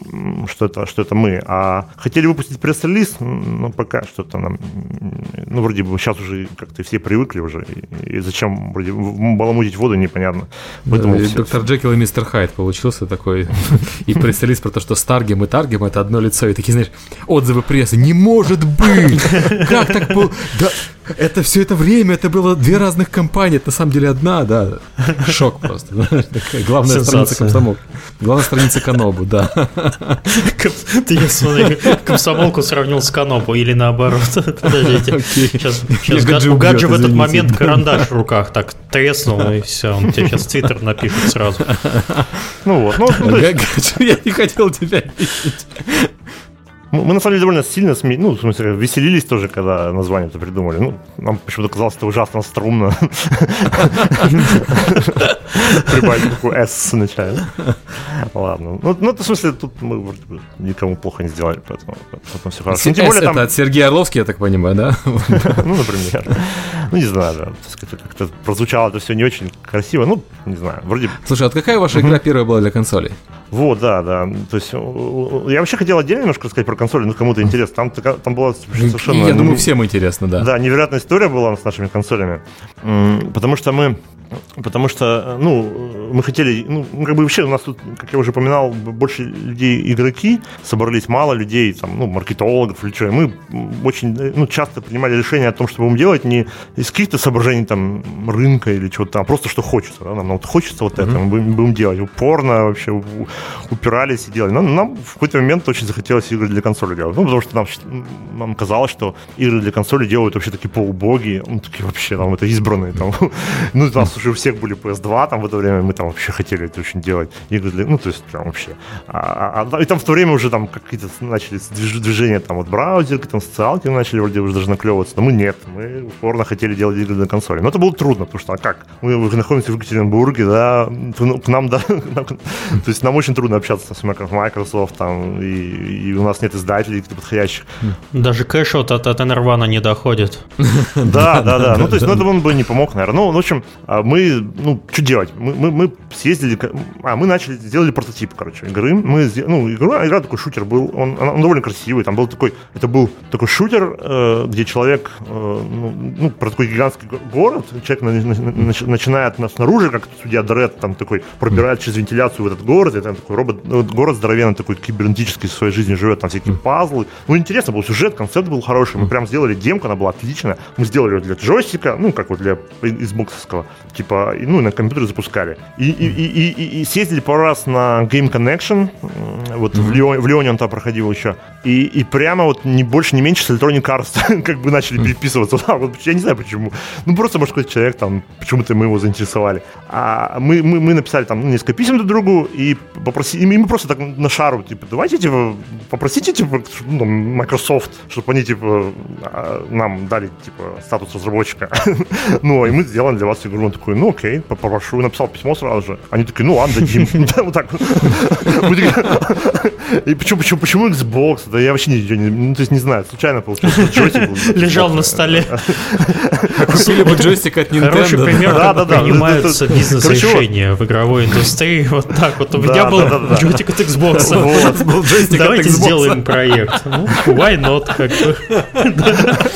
что это, что это мы. А хотели выпустить пресс-релиз, но пока что-то нам... Ну, вроде бы сейчас уже как-то все привыкли уже. И, зачем вроде баламутить воду, непонятно. Поэтому да, все... Доктор Джекил и мистер Хайд получился такой. [laughs] И пресс-релиз про то, что Старгем и Таргем это одно лицо. И такие, знаешь, отзывы прессы. Не может быть! [laughs] Как так было? Да, это все это время, это было две разных компании, это на самом деле одна, да. Шок просто. Главная страница комсомол. Главная страница Канобу, да. Ты, я смотри, комсомолку сравнил с Канобу или наоборот. [laughs] Подождите. Сейчас, сейчас у Гаджи в этот момент карандаш в руках так треснул, и все, он тебе сейчас твиттер напишет сразу. Ну вот. Ну, я не хотел тебя видеть. Мы, на самом деле, довольно сильно сме... ну, в смысле, веселились тоже, когда название это придумали. Ну, нам почему-то казалось, это ужасно струмно. Прибавить букву «С» вначале. Ладно. Ну, ну, в смысле, тут мы никому плохо не сделали, поэтому, поэтому все хорошо. Ну, тем более, там... это от Сергея Орловский, я так понимаю, да? [laughs] Ну, например. Ну, не знаю, да. Как-то прозвучало это все не очень красиво. Ну, не знаю, вроде... Слушай, а какая ваша игра первая была для консолей? Вот, да, да. То есть я вообще хотел отдельно немножко сказать про консоли, ну кому-то интересно. Там, там была совершенно... Я думаю, всем интересно, да. Да, невероятная история была с нашими консолями. Потому что мы Потому что, ну, мы хотели, ну, как бы вообще у нас тут, как я уже упоминал, больше людей игроки, собрались мало людей, там, ну, маркетологов или что. Мы очень, ну, часто принимали решение о том, что будем делать не из каких-то соображений там рынка или чего-то там, а просто что хочется. Да? Нам вот хочется вот это, mm-hmm. мы будем, будем делать. Упорно вообще упирались и делали. Но нам в какой-то момент очень захотелось игры для консоли делать. Ну, потому что нам, нам казалось, что игры для консоли делают вообще такие полубоги, ну, такие вообще, там, это избранные, там, [laughs] ну, нас уже у всех были PS2, там в это время мы там вообще хотели это очень делать. Игры для, ну, то есть прям вообще. А, а, а, и там в то время уже там какие-то начались движения, там вот браузерки, там социалки начали вроде уже даже наклевываться, но мы нет, мы упорно хотели делать игры для консоли. Но это было трудно, потому что, а как? Мы находимся в Екатеринбурге, да, [laughs] к нам, да, [laughs] то есть нам очень трудно общаться с Microsoft, там, и, и у нас нет издателей подходящих. Даже кэш от, от Nirvana не доходит. [laughs] Да, да, да. Ну, то есть, ну, это он бы не помог, наверное. Ну, в общем, а мы, ну, что делать? Мы, мы, мы съездили, а, мы начали, сделали прототип, короче, игры. Мы, ну, игра, игра такой шутер был, он, он довольно красивый, там был такой, это был такой шутер, э, где человек, э, ну, ну, про такой гигантский город, человек на, на, на, начинает на, снаружи, как судья Дред, там такой, пробирает через вентиляцию в этот город, и там такой робот, ну, город здоровенный, такой кибернетический в своей жизни живет, там всякие пазлы. Ну, интересно был сюжет, концепт был хороший, мы прям сделали демку, она была отличная, мы сделали ее для джойстика, ну, как вот для Xbox, типа, ну, на компьютере запускали. И, и, и, и, и съездили пару раз на Game Connection, вот mm-hmm. в, Леоне, в Леоне он там проходил еще, и, и прямо вот не больше, не меньше с Electronic Arts [laughs] как бы начали переписываться. [laughs] Да, вот, я не знаю почему. Ну, просто, может, какой-то человек там, почему-то мы его заинтересовали. А мы, мы, мы написали там несколько писем друг другу и попросили, и мы просто так на шару, типа, давайте, типа, попросите, типа, ну, Microsoft, чтобы они, типа, а, нам дали, типа, статус разработчика. [laughs] ну, и мы сделали для вас игру. Он такой, ну, окей, попрошу. Написал письмо сразу же. Они такие, ну, ладно, дадим. [laughs] Вот так. [laughs] [laughs] И почему, почему, почему Xbox? Да я вообще ничего не, ну, то есть не знаю, случайно получилось. Лежал на столе. Купили бы джойстик от Nintendo. Хороший пример, как принимаются бизнес-решения в игровой индустрии. Вот так вот. У меня был джойстик от Xbox. Давайте сделаем проект. Ну, why not, как бы.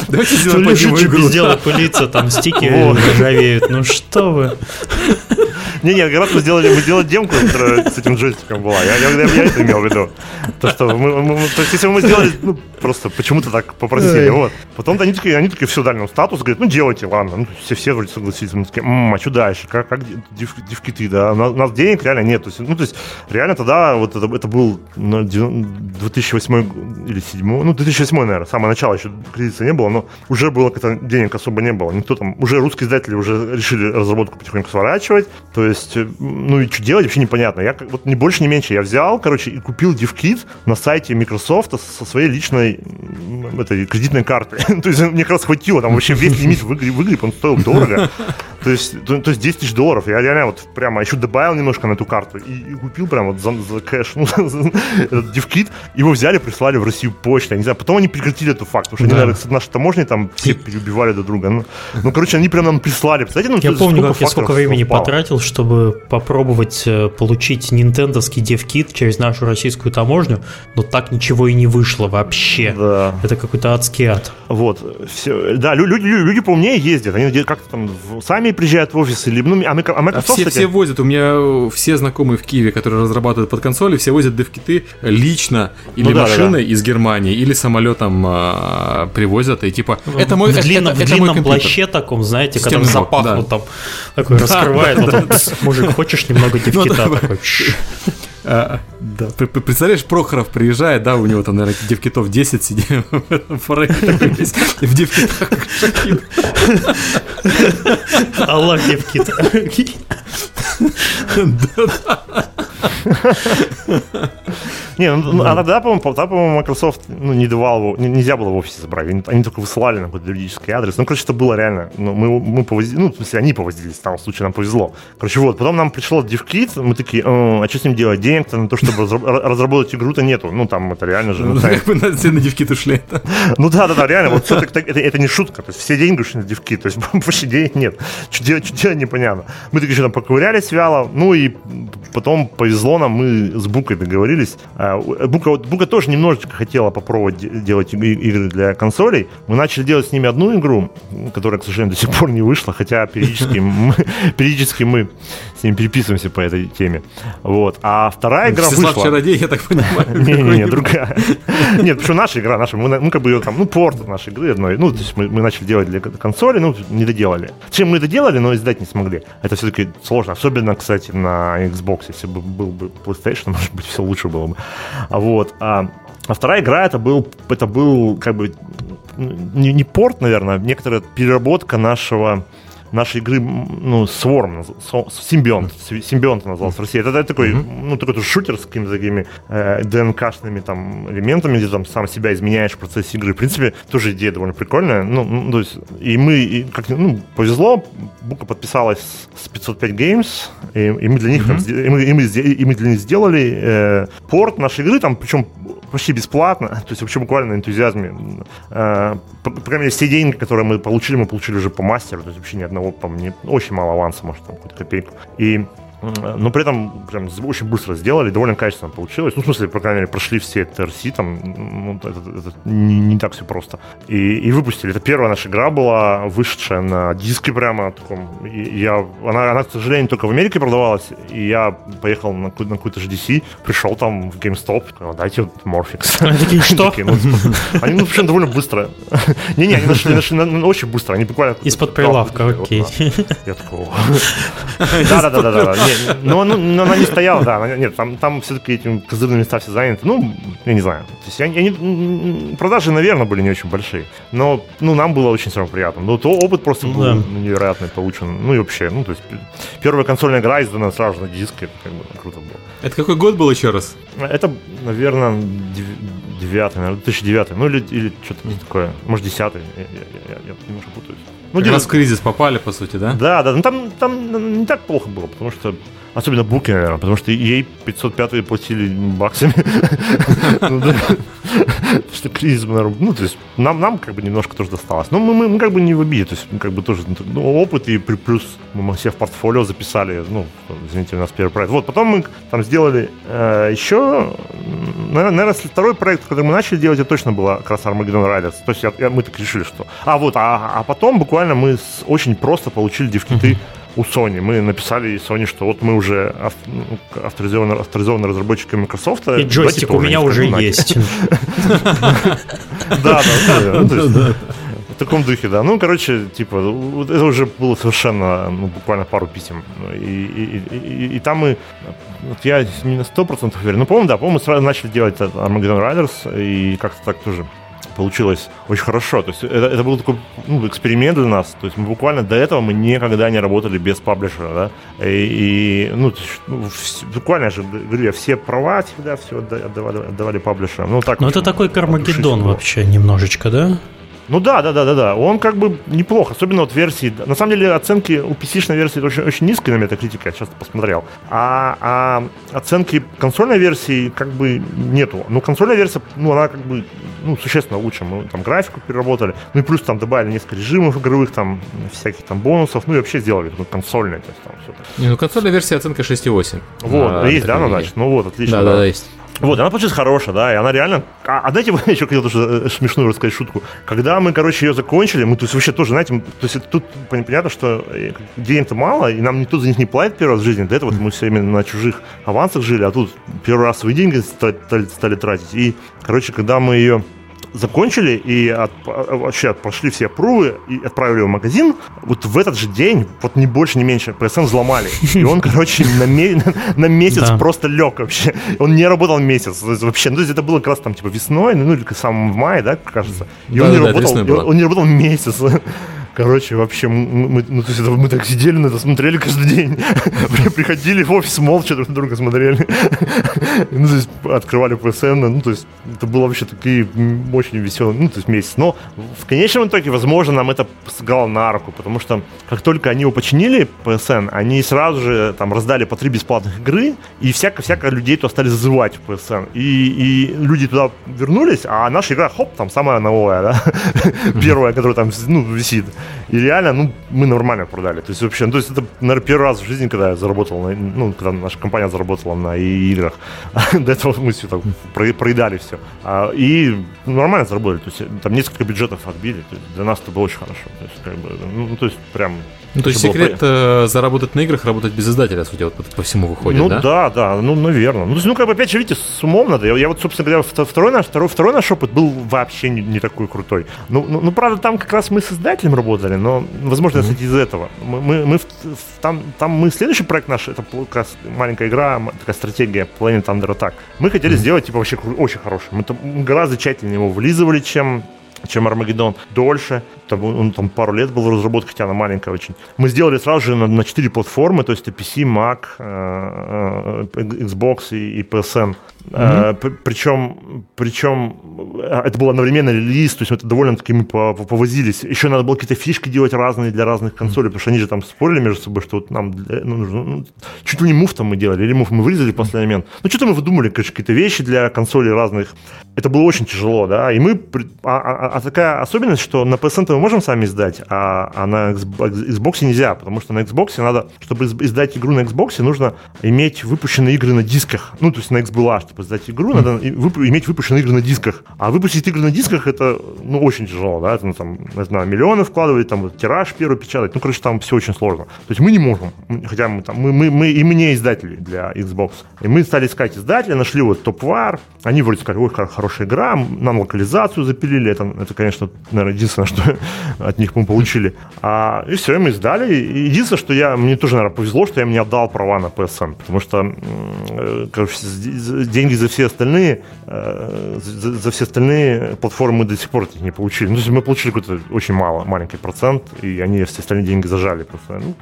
Давайте сделаем Лежит без дела пылиться, там стики ржавеют. Ну что вы. Не-не, как раз мы сделали, мы сделали демку, которая с этим джойстиком была. Я, я, я, я это имел в виду. То, что мы, мы, то есть, если бы мы сделали, ну, просто почему-то так попросили, вот. Потом они такие, они такие, все, дали нам статус, говорят, ну, делайте, ладно. Ну, все, все вроде согласились. Мы такие, м-м, а что дальше? Как, как див, дивкиты, да? У нас, у нас денег реально нет. То есть, ну, то есть, реально тогда, вот это, это был ну, 2008 или 2007, ну, 2008, наверное, самое начало, еще кредита не было, но уже было как-то денег особо не было. Никто там, уже русские издатели уже решили разработку потихоньку сворачивать. То есть, ну, и что делать, вообще непонятно. Я вот не больше, не меньше. Я взял, короче, и купил DivKit на сайте Microsoft со своей личной этой кредитной карты. [laughs] то есть, мне как раз хватило, там вообще весь лимит выгреб, он стоил дорого. То есть, то, то есть 10 тысяч долларов. Я реально вот прямо еще добавил немножко на эту карту и, и купил прямо вот за, за кэш [laughs] ну, этот дивкит. Его взяли, прислали в Россию почтой. Я не знаю, потом они прекратили эту факт, потому что да. они, наверное, с нашей таможней там все переубивали друг друга. Ну, ну короче, они прям нам прислали. Представляете, ну, я помню, как я сколько времени совпало. потратил, чтобы попробовать э, получить нинтендовский девкит через нашу российскую таможню, но так ничего и не вышло вообще. Да. Это какой-то адский ад. Вот. Все. Да, люди, люди, люди поумнее ездят. Они как-то там сами приезжают в офис, или, ну, а, а Microsoft, а все, все возят. У меня все знакомые в Киеве, которые разрабатывают под консоли, все возят девкиты лично или ну, да, машиной да, да. из Германии, или самолетом а, привозят, и типа, это мой В, длинном, это, в длинном мой плаще таком, знаете, который запахнут да. там, такой [laughs] да, раскрывает, да, вот, да. мужик, хочешь немного девкита? Ну, такой, [laughs] а, да, представляешь, Прохоров приезжает, да, у него там, наверное, девкитов 10 сидит в [laughs] в девкитах Аллах девкит. Не, ну, ну, а тогда, по-моему, по-моему, Microsoft ну, не давал его, нельзя было в офисе забрать. Они, они только высылали на какой-то юридический адрес. Ну, короче, это было реально. Ну, мы, мы повозили, ну, в смысле, они повозились, в том случае нам повезло. Короче, вот, потом нам пришло DevKit, мы такие, а что с ним делать? Денег-то на то, чтобы разработать игру-то нету. Ну, там это реально же. Ну, как бы на все на DevKit ушли. Ну да, да, да, реально. Вот это, это, это не шутка. То есть все деньги ушли на DevKit. То есть [laughs] вообще денег нет. Что делать, что делать, непонятно. Мы такие еще там поковырялись вяло. Ну и потом повезло нам, мы с Букой договорились. А, Бука, вот, Бука тоже немножечко хотела попробовать делать игры для консолей. Мы начали делать с ними одну игру, которая, к сожалению, до сих пор не вышла, хотя периодически [laughs] мы, периодически мы с ними переписываемся по этой теме. Вот. А вторая игра Всеслав вышла... Чародей, я так понимаю. [laughs] Не-не-не, другая. Нет, почему наша игра, наша, мы, ну, как бы ее там, ну, порт нашей игры одной, ну, то есть мы, мы начали делать для консоли, ну, не доделали. Чем мы доделали, но издать не смогли. Это все-таки сложно, особенно, кстати, на Xbox, если бы был бы PlayStation, [laughs] может быть, все лучше было бы. Вот. А, а вторая игра это был, это был как бы не, не порт, наверное, а некоторая переработка нашего нашей игры, ну, Swarm, симбионт, симбионт назывался в России. Это, это такой, mm-hmm. ну, такой шутер с какими-то такими э, ДНК-шными там элементами, где там сам себя изменяешь в процессе игры. В принципе, тоже идея довольно прикольная. Ну, ну то есть, и мы, и, как, ну, повезло, Бука подписалась с 505 Games, и, и мы для них, mm-hmm. там, и, мы, и, мы, и мы для них сделали э, порт нашей игры, там, причем почти бесплатно, то есть вообще буквально на энтузиазме. Э, по, крайней мере, все деньги, которые мы получили, мы получили уже по мастеру, то есть вообще ни одного, по мне, очень мало аванса, может, там какую-то копейку. И но при этом прям очень быстро сделали, довольно качественно получилось. Ну, в смысле, по крайней мере, прошли все TRC, там, ну, это, это не, не так все просто. И, и выпустили. Это первая наша игра была, вышедшая на диске прямо таком. И я, она, она, к сожалению, только в Америке продавалась, и я поехал на, на какой-то GDC, пришел там в GameStop, сказал, дайте вот Morphix. Они такие, что? «Ну, они, ну, вообще довольно быстро. [laughs] Не-не, они нашли, нашли очень быстро, они буквально... Из-под прилавка, окей. Я такого... [laughs] [laughs] Но, [laughs] ну, но она не стояла, да. Нет, там, там все-таки эти козырные места все заняты. Ну, я не знаю. То есть они, они, продажи, наверное, были не очень большие. Но ну, нам было очень все равно приятно. Но то опыт просто был да. невероятный получен. Ну и вообще, ну, то есть первая консольная игра издана сразу на диске. Это как бы круто было. Это какой год был еще раз? Это, наверное, девятый, наверное, 2009. Ну или, или что-то такое. Может, десятый. Я, я, я, я немножко путаюсь. Ну, как раз в кризис попали, по сути, да? Да, да, ну там, там не так плохо было, потому что Особенно буки, наверное, потому что ей 505 платили баксами. [laughs] Ну, что кризис, ну, то есть нам, нам как бы немножко тоже досталось. Но мы, мы, как бы не в обиде, то есть как бы тоже ну, опыт и плюс мы все в портфолио записали, ну, извините, у нас первый проект. Вот, потом мы там сделали э, еще, наверное, второй проект, который мы начали делать, это точно было как раз Armageddon Riders. То есть я, я, мы так решили, что... А, вот, а, а потом буквально мы с, очень просто получили девкиты у Sony. Мы написали Sony, что вот мы уже ну, авторизованные, авторизованные разработчики Microsoft. И джойстик у меня уже есть. [laughs] Да, да, да. В таком духе, да. Ну, короче, типа, это уже было совершенно, ну, буквально пару писем. И, и, и, и там мы, вот я не на 100% уверен, ну, по-моему, да, по-моему, мы сразу начали делать Armageddon Riders, и как-то так тоже получилось очень хорошо. То есть это, это был такой ну, эксперимент для нас. То есть мы буквально до этого мы никогда не работали без паблишера, да. И, и ну, ну буквально же, говорю, я все права всегда все отдавали, отдавали паблишерам. Ну, так, Но это такой Кармагеддон вообще немножечко, да? Ну да, да, да, да, да. Он как бы неплох, особенно вот версии. На самом деле оценки у PC-шной версии очень, очень низкие на Metacritic, я сейчас посмотрел. А, а оценки консольной версии как бы нету. Ну, консольная версия, ну, она как бы ну, существенно лучше. Мы там графику переработали. Ну и плюс там добавили несколько режимов игровых, там всяких там бонусов. Ну и вообще сделали ну, консольное. То есть, там, все. Не, ну консольная версия оценка 6,8. Вот, а, есть, да, ну, значит? Ну вот, отлично. Да, да, да, есть. Вот, она получилась хорошая, да, и она реально... А, а знаете, я еще хотел тоже э, смешную рассказать шутку. Когда мы, короче, ее закончили, мы, есть, вообще тоже, знаете, то есть, тут понятно, что э, денег-то мало, и нам никто за них не платит первый раз в жизни. До этого мы все время на чужих авансах жили, а тут первый раз свои деньги стали, стали тратить. И, короче, когда мы ее закончили и от, вообще прошли все прувы и отправили в магазин, вот в этот же день, вот не больше, не меньше, PSN взломали. И он, [laughs] короче, на, [laughs] на месяц да. просто лег вообще. Он не работал месяц. Вообще, ну, то есть это было как раз там типа весной, ну или самом в мае, да, кажется. И да, он, не да, работал, он не работал месяц. [laughs] Короче, вообще, мы, ну, то есть мы так сидели на это, смотрели каждый день. [laughs] Приходили в офис молча друг на друга смотрели. [laughs] ну, то есть открывали PSN. Ну, то есть это было вообще такие очень веселые, ну, то есть месяц. Но в конечном итоге, возможно, нам это сыграло на руку, потому что как только они его починили, PSN, они сразу же там раздали по три бесплатных игры, и всяко-всяко людей то стали зазывать в PSN. И, и люди туда вернулись, а наша игра, хоп, там самая новая, да, [laughs] первая, которая там, ну, висит. И реально, ну, мы нормально продали. То есть вообще, ну, то есть это, наверное, первый раз в жизни, когда я заработал, на, ну, когда наша компания заработала на играх. [laughs] До этого мы все так проедали все. А, и нормально заработали. То есть там несколько бюджетов отбили. Для нас это было очень хорошо. То есть, как бы, ну, то есть прям ну, то есть секрет было... Э, заработать на играх, работать без издателя, судя вот по всему выходит, ну, да? да, да, ну, наверное. Ну, ну, как бы, опять же, видите, с умом надо. Я, я вот, собственно говоря, второй наш, второй, второй наш опыт был вообще не, не такой крутой. Ну, ну, ну, правда, там как раз мы с издателем работали, но, возможно, mm-hmm. кстати, из этого. Мы, мы, мы в, там, там мы следующий проект наш, это как раз маленькая игра, такая стратегия Planet Under Attack. Мы хотели mm-hmm. сделать, типа, вообще очень хороший. Мы там гораздо тщательнее его вылизывали, чем чем Армагеддон, дольше. Там, он там пару лет был в разработке, хотя она маленькая очень. Мы сделали сразу же на, на 4 платформы, то есть PC, Mac, э, э, Xbox и, и PSN. Mm-hmm. Причем, причем это был одновременно релиз, то есть это довольно-таки мы повозились. Еще надо было какие-то фишки делать разные для разных консолей, mm-hmm. потому что они же там спорили между собой, что вот нам ну, нужно, ну, чуть ли не мув там мы делали, или мув мы вырезали в последний момент. Ну, что-то мы выдумали, конечно, какие-то вещи для консолей разных. Это было очень тяжело, да, и мы... А, а, а такая особенность, что на PSN мы можем сами издать, а, а на Xbox нельзя, потому что на Xbox надо, чтобы издать игру на Xbox, нужно иметь выпущенные игры на дисках, ну, то есть на XBLA, чтобы издать игру, надо вып- иметь выпущенные игры на дисках. А выпустить игры на дисках это, ну, очень тяжело, да, это, ну, там, не знаю, миллионы вкладывать, там, тираж первый печатать, ну, короче, там все очень сложно. То есть мы не можем, хотя мы там, мы, мы, мы и мы не издатели для Xbox. И мы стали искать издателя, нашли вот TopWar, они вроде сказали, ой, хорошая игра, нам локализацию запилили, это, это конечно, наверное, единственное, [laughs] что от них мы получили. А, и все, и мы издали. Единственное, что я, мне тоже, наверное, повезло, что я мне отдал права на PSN, потому что, э, короче, деньги за все остальные, э, за, за все остальные платформы мы до сих пор не получили. Ну, то есть мы получили какой-то очень мало, маленький процент, и они все остальные деньги зажали просто. Ну,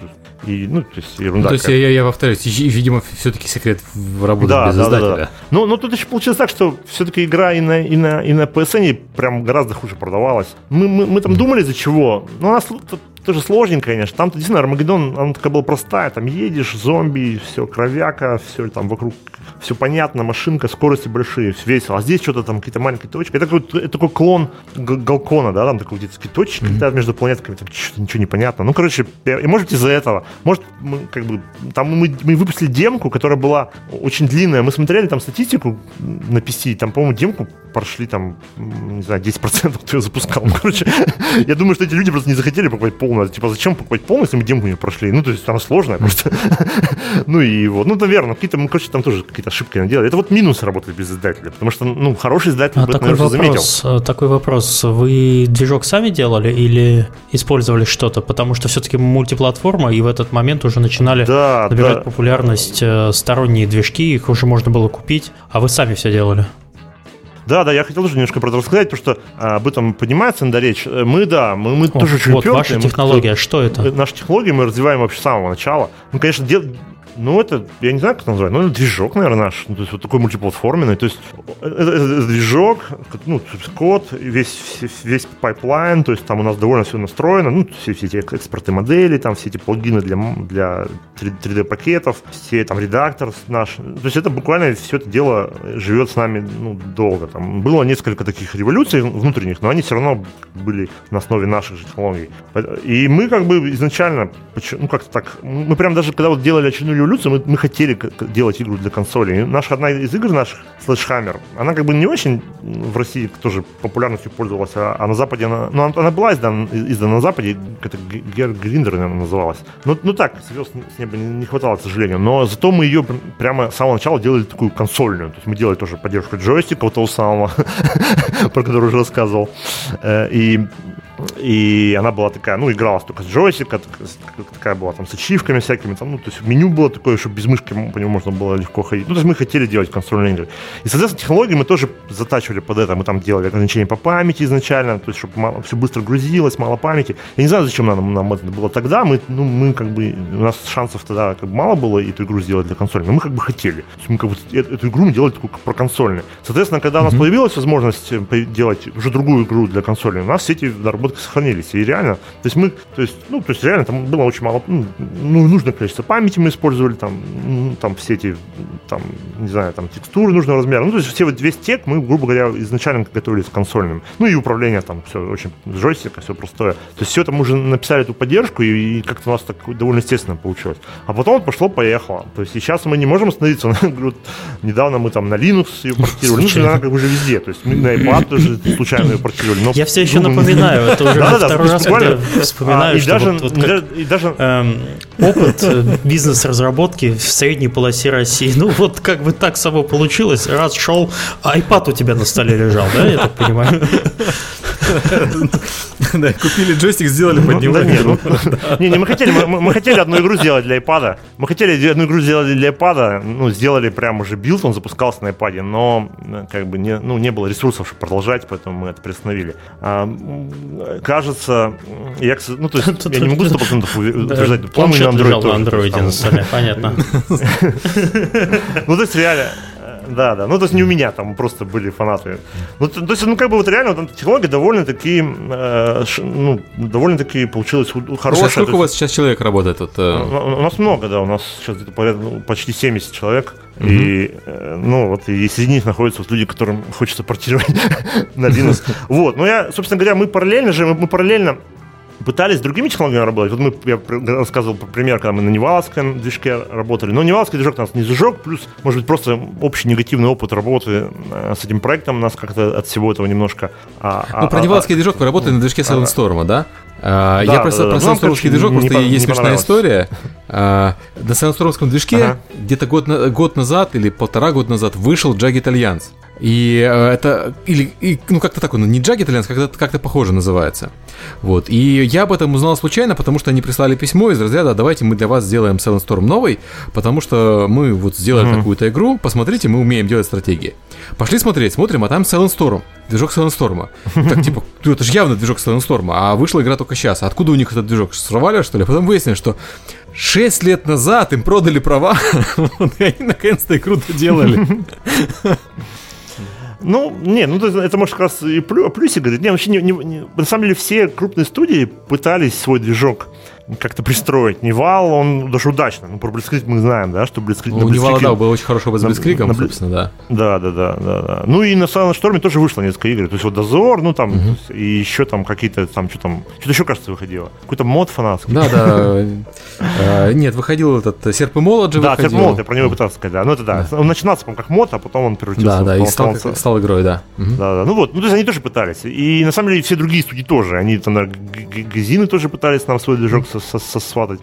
и, ну, то есть ерунда. Ну, то есть я, я повторюсь, видимо, все-таки секрет в работе да, без да, издателя. Да, да. Ну, ну, тут еще получилось так, что все-таки игра и на, и на, и на PSN прям гораздо хуже продавалась. Мы, мы, мы там думали, из-за чего. Но у нас тоже сложненько, конечно. Там-то действительно Армагеддон, она такая была простая. Там едешь, зомби, все, кровяка, все там вокруг, все понятно, машинка, скорости большие, все весело. А здесь что-то там, какие-то маленькие точки. Это такой, это такой клон Галкона, да, там такой где-то точки, mm-hmm. между планетками, там что-то ничего не понятно. Ну, короче, и может из-за этого. Может, мы, как бы, там мы, мы выпустили демку, которая была очень длинная. Мы смотрели там статистику на PC, там, по-моему, демку прошли там, не знаю, 10% кто ее запускал. Ну, короче, [laughs] я думаю, что эти люди просто не захотели покупать полную. Типа, зачем покупать полную, если мы демку не прошли? Ну, то есть она сложная просто. [laughs] ну и вот, ну, наверное, какие-то, мы, короче, там тоже какие-то ошибки наделали. Это вот минус работать без издателя, потому что, ну, хороший издатель а бы такой это, наверное, вопрос, заметил. Такой вопрос. Вы движок сами делали или использовали что-то? Потому что все-таки мультиплатформа, и в этот момент уже начинали да, набирать да. популярность э, сторонние движки, их уже можно было купить, а вы сами все делали. Да, да, я хотел тоже немножко про это рассказать, потому что а, об этом поднимается иногда речь. Э, мы, да, мы, мы О, тоже Вот ваша технология, мы, что это? Наша технология мы развиваем вообще с самого начала. Ну, конечно, дел, ну, это, я не знаю, как это назвать, но это движок, наверное, наш. Ну, то есть вот такой мультиплатформенный. То есть это, это, это движок, ну, код, весь, весь pipeline, то есть там у нас довольно все настроено, ну, все, все эти экспорты модели, там все эти плагины для, для 3D-пакетов, все там редактор наш. То есть это буквально все это дело живет с нами ну, долго. Там было несколько таких революций внутренних, но они все равно были на основе наших же технологий. И мы как бы изначально, ну, как-то так, мы прям даже когда вот делали очередную эволюцию, мы, мы хотели делать игру для консоли. И наша одна из игр наших, Sledgehammer, она как бы не очень в России тоже популярностью пользовалась, а, а на Западе она, ну, она была издана, издана на Западе, это Гер Гриндер, наверное, называлась. Ну, ну так, звезд с неба не, не хватало, к сожалению. Но зато мы ее прямо с самого начала делали такую консольную. То есть мы делали тоже поддержку джойстика, вот того самого, [laughs] про который уже рассказывал. Э, и и она была такая, ну, игралась только с джойстика, такая была там с ачивками всякими, там, ну, то есть меню было такое, что без мышки по нему можно было легко ходить. Ну, то есть мы хотели делать консольные игры. И, соответственно, технологии мы тоже затачивали под это. Мы там делали ограничения по памяти изначально, то есть, чтобы мало, все быстро грузилось, мало памяти. Я не знаю, зачем нам, нам это было тогда. Мы, ну, мы как бы, у нас шансов тогда как бы мало было эту игру сделать для консоли, но мы как бы хотели. То есть мы как бы эту, эту игру мы делали такую про консольную. Соответственно, когда mm-hmm. у нас появилась возможность э, делать уже другую игру для консоли, у нас все эти доработки сохранились. И реально, то есть мы, то есть, ну, то есть реально там было очень мало, ну, ну нужное количество памяти мы использовали, там, ну, там все эти, там, не знаю, там текстуры нужного размера. Ну, то есть все вот весь тек мы, грубо говоря, изначально готовились консольным. Ну и управление там все очень джойстика, все простое. То есть все это мы уже написали эту поддержку, и, и как-то у нас так довольно естественно получилось. А потом пошло-поехало. То есть сейчас мы не можем остановиться. [laughs] Недавно мы там на Linux ее портировали. Ну, она как бы уже везде. То есть мы на iPad тоже случайно ее портировали. Но, Я все еще ну, напоминаю, это уже да, второй раз, когда вспоминаю, а, что даже, вот, вот как, и даже эм, опыт э, бизнес-разработки в средней полосе России. Ну, вот как бы так само получилось. Раз шел, iPad у тебя на столе лежал, да, я так понимаю? [laughs] Да, купили джойстик, сделали под него. Ну, [laughs] не, не, мы хотели, мы хотели одну игру сделать для iPad. Мы хотели одну игру сделать для iPad, ну, сделали прям уже билд, он запускался на iPad, но как бы не, ну, не было ресурсов, чтобы продолжать, поэтому мы это приостановили. А, кажется, я, ну, то есть, я не могу 100% утверждать, по-моему, на Android тоже. на Android понятно. [laughs] Ну, то есть, реально, да, да. Ну, то есть не у меня, там просто были фанаты. Ну, то, то есть, ну, как бы вот реально вот, технология довольно-таки, э, ну, довольно-таки получилась хорошая. сколько у вас сейчас человек работает? Вот, э... У нас много, да, у нас сейчас где-то ну, почти 70 человек. Угу. И, э, ну, вот, и среди них находятся вот люди, которым хочется [laughs] портировать [laughs] на Linux. Вот, но я, собственно говоря, мы параллельно же, мы параллельно пытались другими технологиями работать. Вот мы, я рассказывал пример, когда мы на Ниваловском движке работали. Но Ниваловский движок нас не зажег, плюс, может быть, просто общий негативный опыт работы э, с этим проектом нас как-то от всего этого немножко... А, ну, а, про Ниваловский а, движок вы работали на движке Silent Storm, да? А, да, я просто да, про да. Silent Storm ский движок, не, просто не, есть смешная история. А, на Silent Storm ском движке ага. где-то год, год назад или полтора года назад вышел Jagged Alliance. И э, это, или, и, ну как-то такое, ну не Jagged Alliance, как-то, как-то похоже называется. Вот. И я об этом узнал случайно, потому что они прислали письмо из разряда «давайте мы для вас сделаем Silent Storm новый, потому что мы вот сделали mm-hmm. какую-то игру, посмотрите, мы умеем делать стратегии». Пошли смотреть, смотрим, а там Silent Storm, движок Silent Storm. Так типа, ну это же явно движок Silent Storm, а вышла игра только сейчас. Откуда у них этот движок? Сорвали, что ли? А потом выяснилось, что 6 лет назад им продали права, [laughs] и они наконец-то игру доделали. Ну, не, ну это может как раз и плюсик говорит. Не, вообще не, не, на самом деле все крупные студии пытались свой движок как-то пристроить. Нивал, он даже удачно. Ну, про Блицкрик мы знаем, да, что Блицкрик... Ну, у Нивала, да, был очень хороший с Блицкриком, на, собственно, да. Да, да, да, да, да. Ну, и на Silent Storm тоже вышло несколько игр. То есть, вот Дозор, ну, там, угу. и еще там какие-то, там, что там, что-то еще, кажется, выходило. Какой-то мод фанатский. Да, да. А, нет, выходил этот Серп и Молот же Да, Серп и Молот, я про него пытался сказать, да. Ну, это да. Он начинался, по-моему, как мод, а потом он превратился Да, да, и стал игрой, да. Да, да. Ну, вот, ну, то есть, они тоже пытались. И, на самом деле, все другие студии тоже. Они там, Газины тоже пытались нам свой движок сосватать,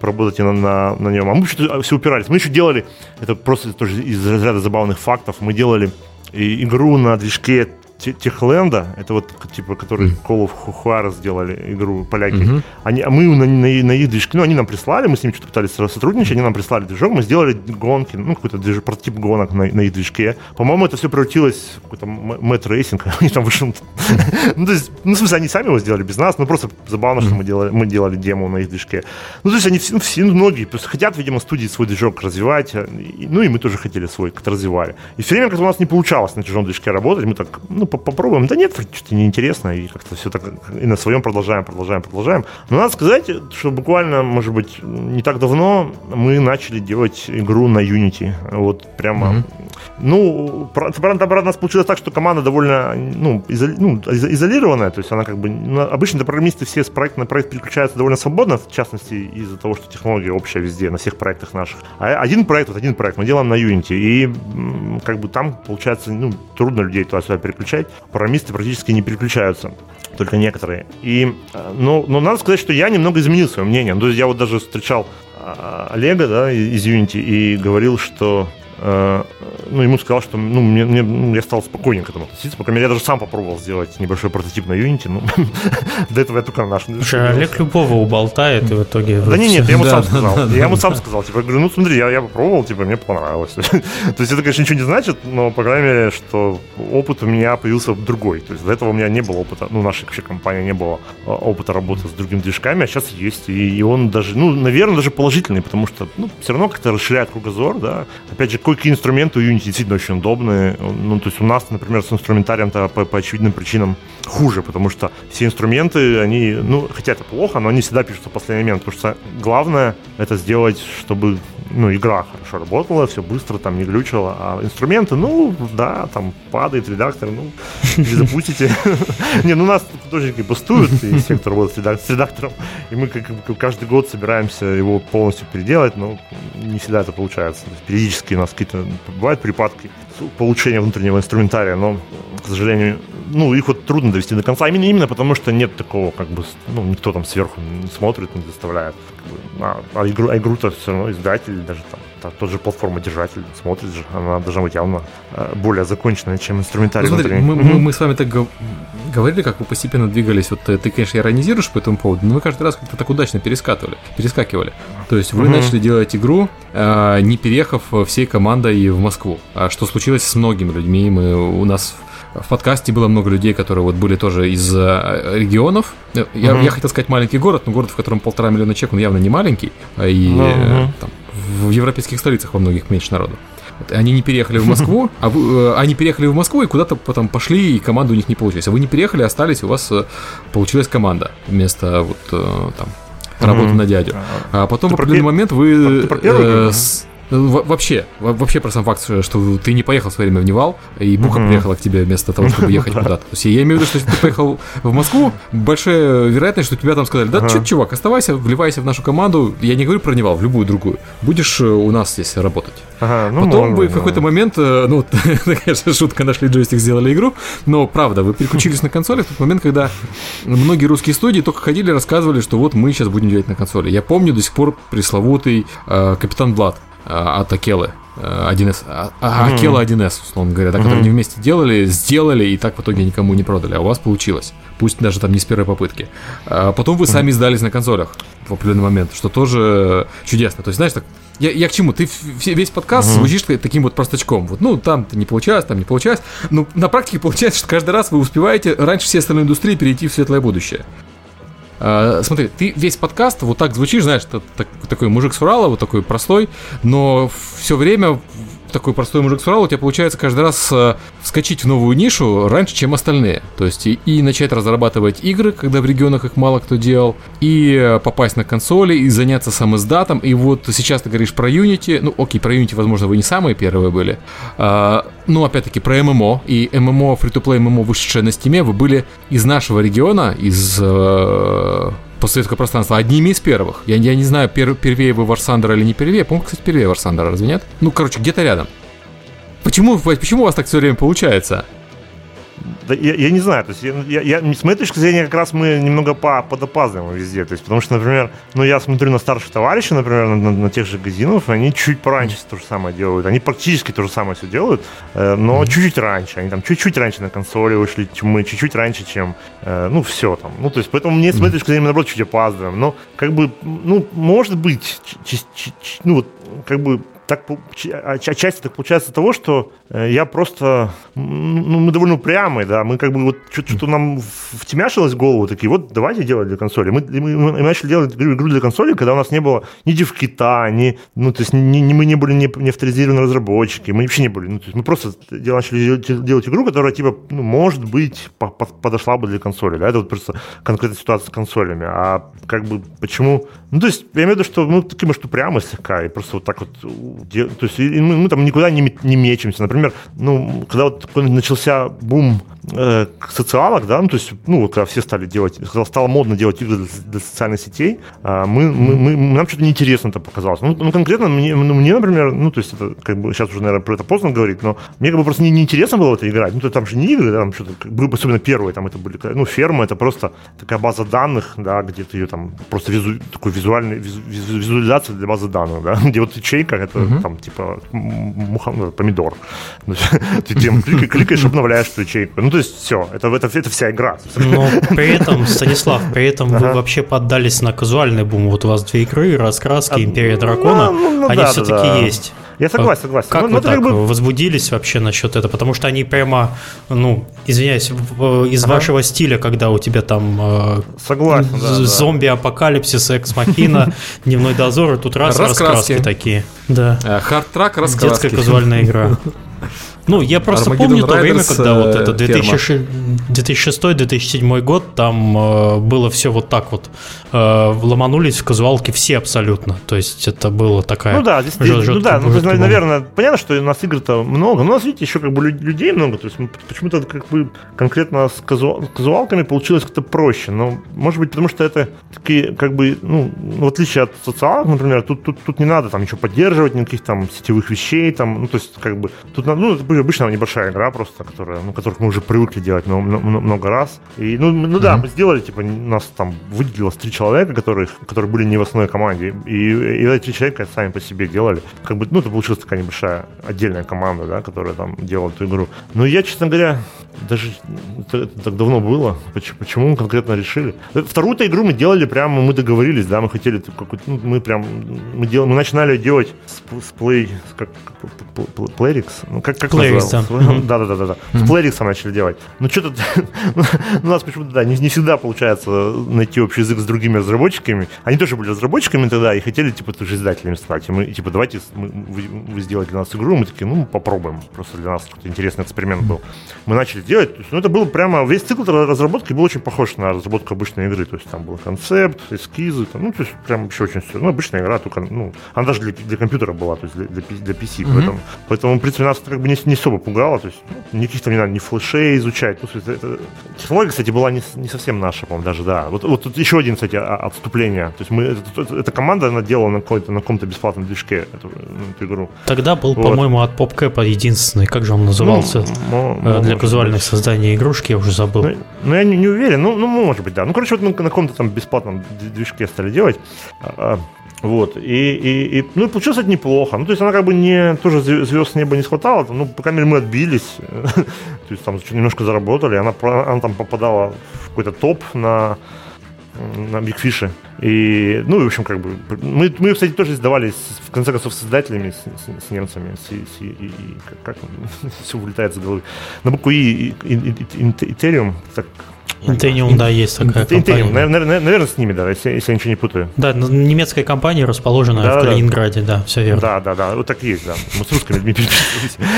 поработать на, на, на нем. А мы что-то все упирались. Мы еще делали, это просто тоже из разряда забавных фактов, мы делали игру на движке Техленда, это вот типа, который Call of Juarez сделали игру поляки, mm-hmm. они, а мы на, на, на их движке, ну, они нам прислали, мы с ними что-то пытались сотрудничать, они нам прислали движок, мы сделали гонки, ну, какой-то движ, прототип гонок на, на их движке. По-моему, это все превратилось в какой-то mad racing, [laughs] они там вышли. [laughs] ну, то есть, ну, в смысле, они сами его сделали без нас, ну, просто забавно, что мы делали, мы делали демо на их движке. Ну, то есть, они все, ну, все ну, многие, просто хотят, видимо, студии свой движок развивать, ну, и мы тоже хотели свой, как-то развивали. И все время, как у нас не получалось на чужом движке работать, мы так, ну, попробуем. Да нет, что-то неинтересно, и как-то все так и на своем продолжаем, продолжаем, продолжаем. Но надо сказать, что буквально, может быть, не так давно мы начали делать игру на Unity. Вот прямо. Mm-hmm. Ну, правда, правда, у нас получилось так, что команда довольно ну, изоли, ну, изолированная, то есть она как бы... Ну, обычно программисты все с проекта на проект переключаются довольно свободно, в частности, из-за того, что технология общая везде, на всех проектах наших. А один проект, вот один проект мы делаем на Unity, и как бы там, получается, ну, трудно людей туда-сюда переключать программисты практически не переключаются только некоторые. И, ну, но надо сказать, что я немного изменил свое мнение. Ну, то есть я вот даже встречал а, Олега, да, из Unity и говорил, что Э, ну, ему сказал, что ну, мне, мне, ну, я стал спокойнее к этому относиться. По крайней мере, я даже сам попробовал сделать небольшой прототип на Unity. Ну, [laughs] до этого я только на наш. Слушай, Олег любого уболтает и в итоге... Да не, нет, я ему сам сказал. Я ему сам сказал. Типа, говорю, ну смотри, я, попробовал, типа, мне понравилось. [laughs] То есть это, конечно, ничего не значит, но, по крайней мере, что опыт у меня появился другой. То есть до этого у меня не было опыта, ну, нашей вообще компании не было а, опыта работы с другими движками, а сейчас есть. И он даже, ну, наверное, даже положительный, потому что, ну, все равно как-то расширяет кругозор, да. Опять же, какие инструменты у Unity действительно очень удобные. Ну, то есть у нас, например, с инструментарием-то по, по очевидным причинам хуже, потому что все инструменты, они, ну, хотя это плохо, но они всегда пишутся в последний момент, потому что главное это сделать, чтобы ну, игра хорошо работала, все быстро там не глючило, а инструменты, ну, да, там падает редактор, ну, запустите. [laughs] Не, ну, нас художники бастуют, и все, кто работает с редактором, и мы каждый год собираемся его полностью переделать, но не всегда это получается. Периодически у нас какие-то бывают припадки получения внутреннего инструментария, но, к сожалению, ну, их вот трудно довести до конца. Именно, именно потому, что нет такого, как бы, ну, никто там сверху не смотрит, не заставляет. Как бы, а, а игру, а игру-то все равно издатель, даже там, тот же платформа-держатель смотрит же, она должна быть явно э, более законченная, чем инструментарий. Ну, смотри, мы, мы, мы с вами так говорили, как вы постепенно двигались. Вот ты, конечно, иронизируешь по этому поводу, но вы каждый раз как-то так удачно перескатывали, перескакивали. То есть вы угу. начали делать игру, э, не переехав всей командой в Москву. А что случилось с многими людьми? Мы, у нас в подкасте было много людей, которые вот были тоже из э, регионов. Я, uh я хотел сказать маленький город, но город, в котором полтора миллиона человек, он явно не маленький. А и uh там, в европейских столицах во многих меньше народу. Они не переехали в Москву, [laughs] а вы, э, они переехали в Москву и куда-то потом пошли, и команда у них не получилась. А вы не переехали, остались, у вас получилась команда вместо вот там работы mm-hmm. на дядю. А потом ты в определенный момент вы... А, Вообще, вообще про сам факт, что ты не поехал в свое время в Нивал, и Бука mm-hmm. приехала к тебе вместо того, чтобы [laughs] ехать куда-то. То есть я имею в виду, что если ты поехал в Москву, большая вероятность, что тебе там сказали, да, uh-huh. чувак, оставайся, вливайся в нашу команду. Я не говорю про Нивал, в любую другую. Будешь э, у нас здесь работать. Ага, ну, Потом можно, вы в какой-то момент, э, ну, [laughs] конечно, шутка, нашли джойстик, сделали игру, но правда, вы переключились на консоли в тот момент, когда многие русские студии только ходили рассказывали, что вот мы сейчас будем делать на консоли. Я помню до сих пор пресловутый э, Капитан Блад от Акелы. 1С, а, Акела 1С, условно говоря, да, которые они вместе делали, сделали и так в итоге никому не продали, а у вас получилось. Пусть даже там не с первой попытки. А потом вы сами сдались на консолях в определенный момент, что тоже чудесно. То есть, знаешь, так, я, я к чему? Ты весь подкаст uh-huh. звучишь таким вот простачком. Вот, ну, там не получалось, там не получалось. Но на практике получается, что каждый раз вы успеваете раньше всей остальной индустрии перейти в светлое будущее. Uh, смотри, ты весь подкаст вот так звучишь, знаешь, так, такой мужик с Урала, вот такой простой, но все время такой простой мужик с Урала, у тебя получается каждый раз э, вскочить в новую нишу раньше, чем остальные. То есть и, и начать разрабатывать игры, когда в регионах их мало кто делал, и э, попасть на консоли, и заняться сам издатом. И вот сейчас ты говоришь про Unity. Ну, окей, про Unity, возможно, вы не самые первые были. А, ну, опять-таки, про ММО. И ММО, free-to-play ММО, вышедшее на Steam е, вы были из нашего региона, из постсоветского пространства одними из первых. Я, я не знаю, пер, первее вы War Thunder а или не первее. По-моему, кстати, первее War Thunder а, разве нет? Ну, короче, где-то рядом. Почему, почему у вас так все время получается? Да, я, я не знаю, то есть я, я, я, с моей точки зрения как раз мы немного по, подопаздываем везде, то есть потому что, например, ну я смотрю на старших товарищей, например, на, на, на тех же Гайдзинов, они чуть пораньше то же самое делают, они практически то же самое все делают, э, но mm-hmm. чуть-чуть раньше, они там чуть-чуть раньше на консоли вышли, чем мы, чуть-чуть раньше, чем, э, ну все там, ну то есть поэтому мне с моей точки зрения наоборот чуть опаздываем, но как бы, ну может быть, ч- ч- ч- ну вот как бы так отчасти так получается того, что э, я просто, ну, мы довольно упрямые, да, мы как бы вот что-то нам втемяшилось в голову, такие, вот давайте делать для консоли. Мы, мы, мы начали делать игру для консоли, когда у нас не было ни девкита, ни, ну, то есть ни, ни, мы не были не, не авторизированные разработчики, мы вообще не были, ну, то есть мы просто начали делать, игру, которая, типа, ну, может быть, по, по, подошла бы для консоли, да, это вот просто конкретная ситуация с консолями, а как бы почему, ну, то есть я имею в виду, что мы такие, может, упрямые слегка, и просто вот так вот то есть мы, мы там никуда не, не мечемся. Например, ну, когда вот начался бум э, социалок, да, ну, то есть, ну, вот когда все стали делать, когда стало модно делать игры для, для социальных сетей, э, мы, мы, мы, нам что-то неинтересно это показалось. Ну, ну конкретно мне, ну, мне, например, ну, то есть, это, как бы, сейчас уже, наверное, про это поздно говорить, но мне как бы просто не, неинтересно было это играть. Ну, то там же не игры, да, там что-то, особенно первые, там это были, ну, ферма, это просто такая база данных, да, где ты ее там, просто визу, такой визуальный, визу, визуализация для базы данных, да, [laughs] где вот ячейка, это uh-huh. там, типа, муха, [laughs] ну, помидор. Ты тем кликаешь, обновляешь эту ячейку. Ну, то есть все, это, это, это вся игра. Но [laughs] при этом, Станислав, при этом ага. вы вообще поддались на казуальный бум. Вот у вас две игры, раскраски, а, Империя Дракона, ну, ну, они да, все-таки да. есть. Я согласен, согласен. Как ну, вы так бы... возбудились вообще насчет этого? Потому что они прямо, ну, извиняюсь, из ага. вашего стиля, когда у тебя там э, согласен, да, зомби-апокалипсис, экс-махина, [laughs] дневной дозор, и тут раз раскраски такие. Да. Хард-трак, раскраски. Детская казуальная игра. [laughs] Ну, я просто Armageddon помню то время, когда вот это 2006-2007 год, там э, было все вот так вот. Э, ломанулись в казуалке все абсолютно. То есть это было такая... Ну да, здесь, ну, да, ну, то есть, наверное, понятно, что у нас игр-то много, но у нас, видите, еще как бы людей много, то есть почему-то как бы конкретно с казу... казуалками получилось как-то проще. Но, может быть, потому что это такие, как бы, ну, в отличие от социалок, например, тут, тут, тут не надо там ничего поддерживать, никаких там сетевых вещей, там, ну, то есть, как бы, тут, ну, обычная небольшая игра просто, которая, ну, которых мы уже привыкли делать много, много раз. И, ну, ну да, mm-hmm. мы сделали, типа, нас там выделилось три человека, которые, которые были не в основной команде. И, и эти три человека сами по себе делали. Как бы, ну, это получилась такая небольшая отдельная команда, да, которая там делала эту игру. Но я, честно говоря, даже это, это так давно было. Почему, почему мы конкретно решили? Вторую-то игру мы делали прямо, мы договорились, да, мы хотели какой-то, ну, мы прям, мы, дел, мы начинали делать с, с Play, как, Playrix, ну, как, как Playrix, [laughs] да. Да, да, да. С Playrix начали делать. Ну, что-то, [laughs] ну, у нас почему-то, да, не, всегда получается найти общий язык с другими разработчиками. Они тоже были разработчиками тогда и хотели, типа, тоже издателями стать. И мы, типа, давайте мы, вы, сделаете для нас игру. Мы такие, ну, попробуем. Просто для нас какой-то интересный эксперимент был. Мы начали делать. Ну, это было прямо... Весь цикл разработки был очень похож на разработку обычной игры. То есть там был концепт, эскизы. Там, ну, то есть прям вообще очень все. Ну, обычная игра, только, ну, она даже для, для компьютера была, то есть для, для, для PC. Mm-hmm. Поэтому, поэтому, в принципе, нас как бы не, не особо пугало. То есть ну, никаких там не надо ни флешей изучать. Ну, это, это... Технология, кстати, была не, не совсем наша, по-моему, даже, да. Вот, вот тут еще один, кстати, отступление. То есть мы, это, это, эта команда, она делала на, какой-то, на каком-то бесплатном движке эту, ну, эту игру. Тогда был, вот. по-моему, от PopCap единственный, как же он назывался, ну, ну, для казуальных создания игрушки, я уже забыл. Ну, ну я не, не уверен, ну, ну, может быть, да. Ну, короче, вот мы на каком-то там бесплатном движке стали делать. А, а, вот, и, и, и, ну, получилось это неплохо. Ну, то есть она как бы не, тоже звезд с неба не схватала, ну, по крайней мере, мы отбились, то есть там немножко заработали, она, она там попадала в какой-то топ на на Fish. И, ну, в общем, как бы, мы, мы кстати, тоже сдавались, в конце концов, с издателями, с, с, немцами, с, с, и, и, как, как все вылетает с головы. На букву И, Ethereum, так Интениум, да, есть такая Интениум, наверное, наверное, с ними, да, если, если я ничего не путаю. Да, немецкая компания, расположенная да, в Калининграде, да. да, все верно. Да, да, да, вот так и есть, да. Мы с русскими людьми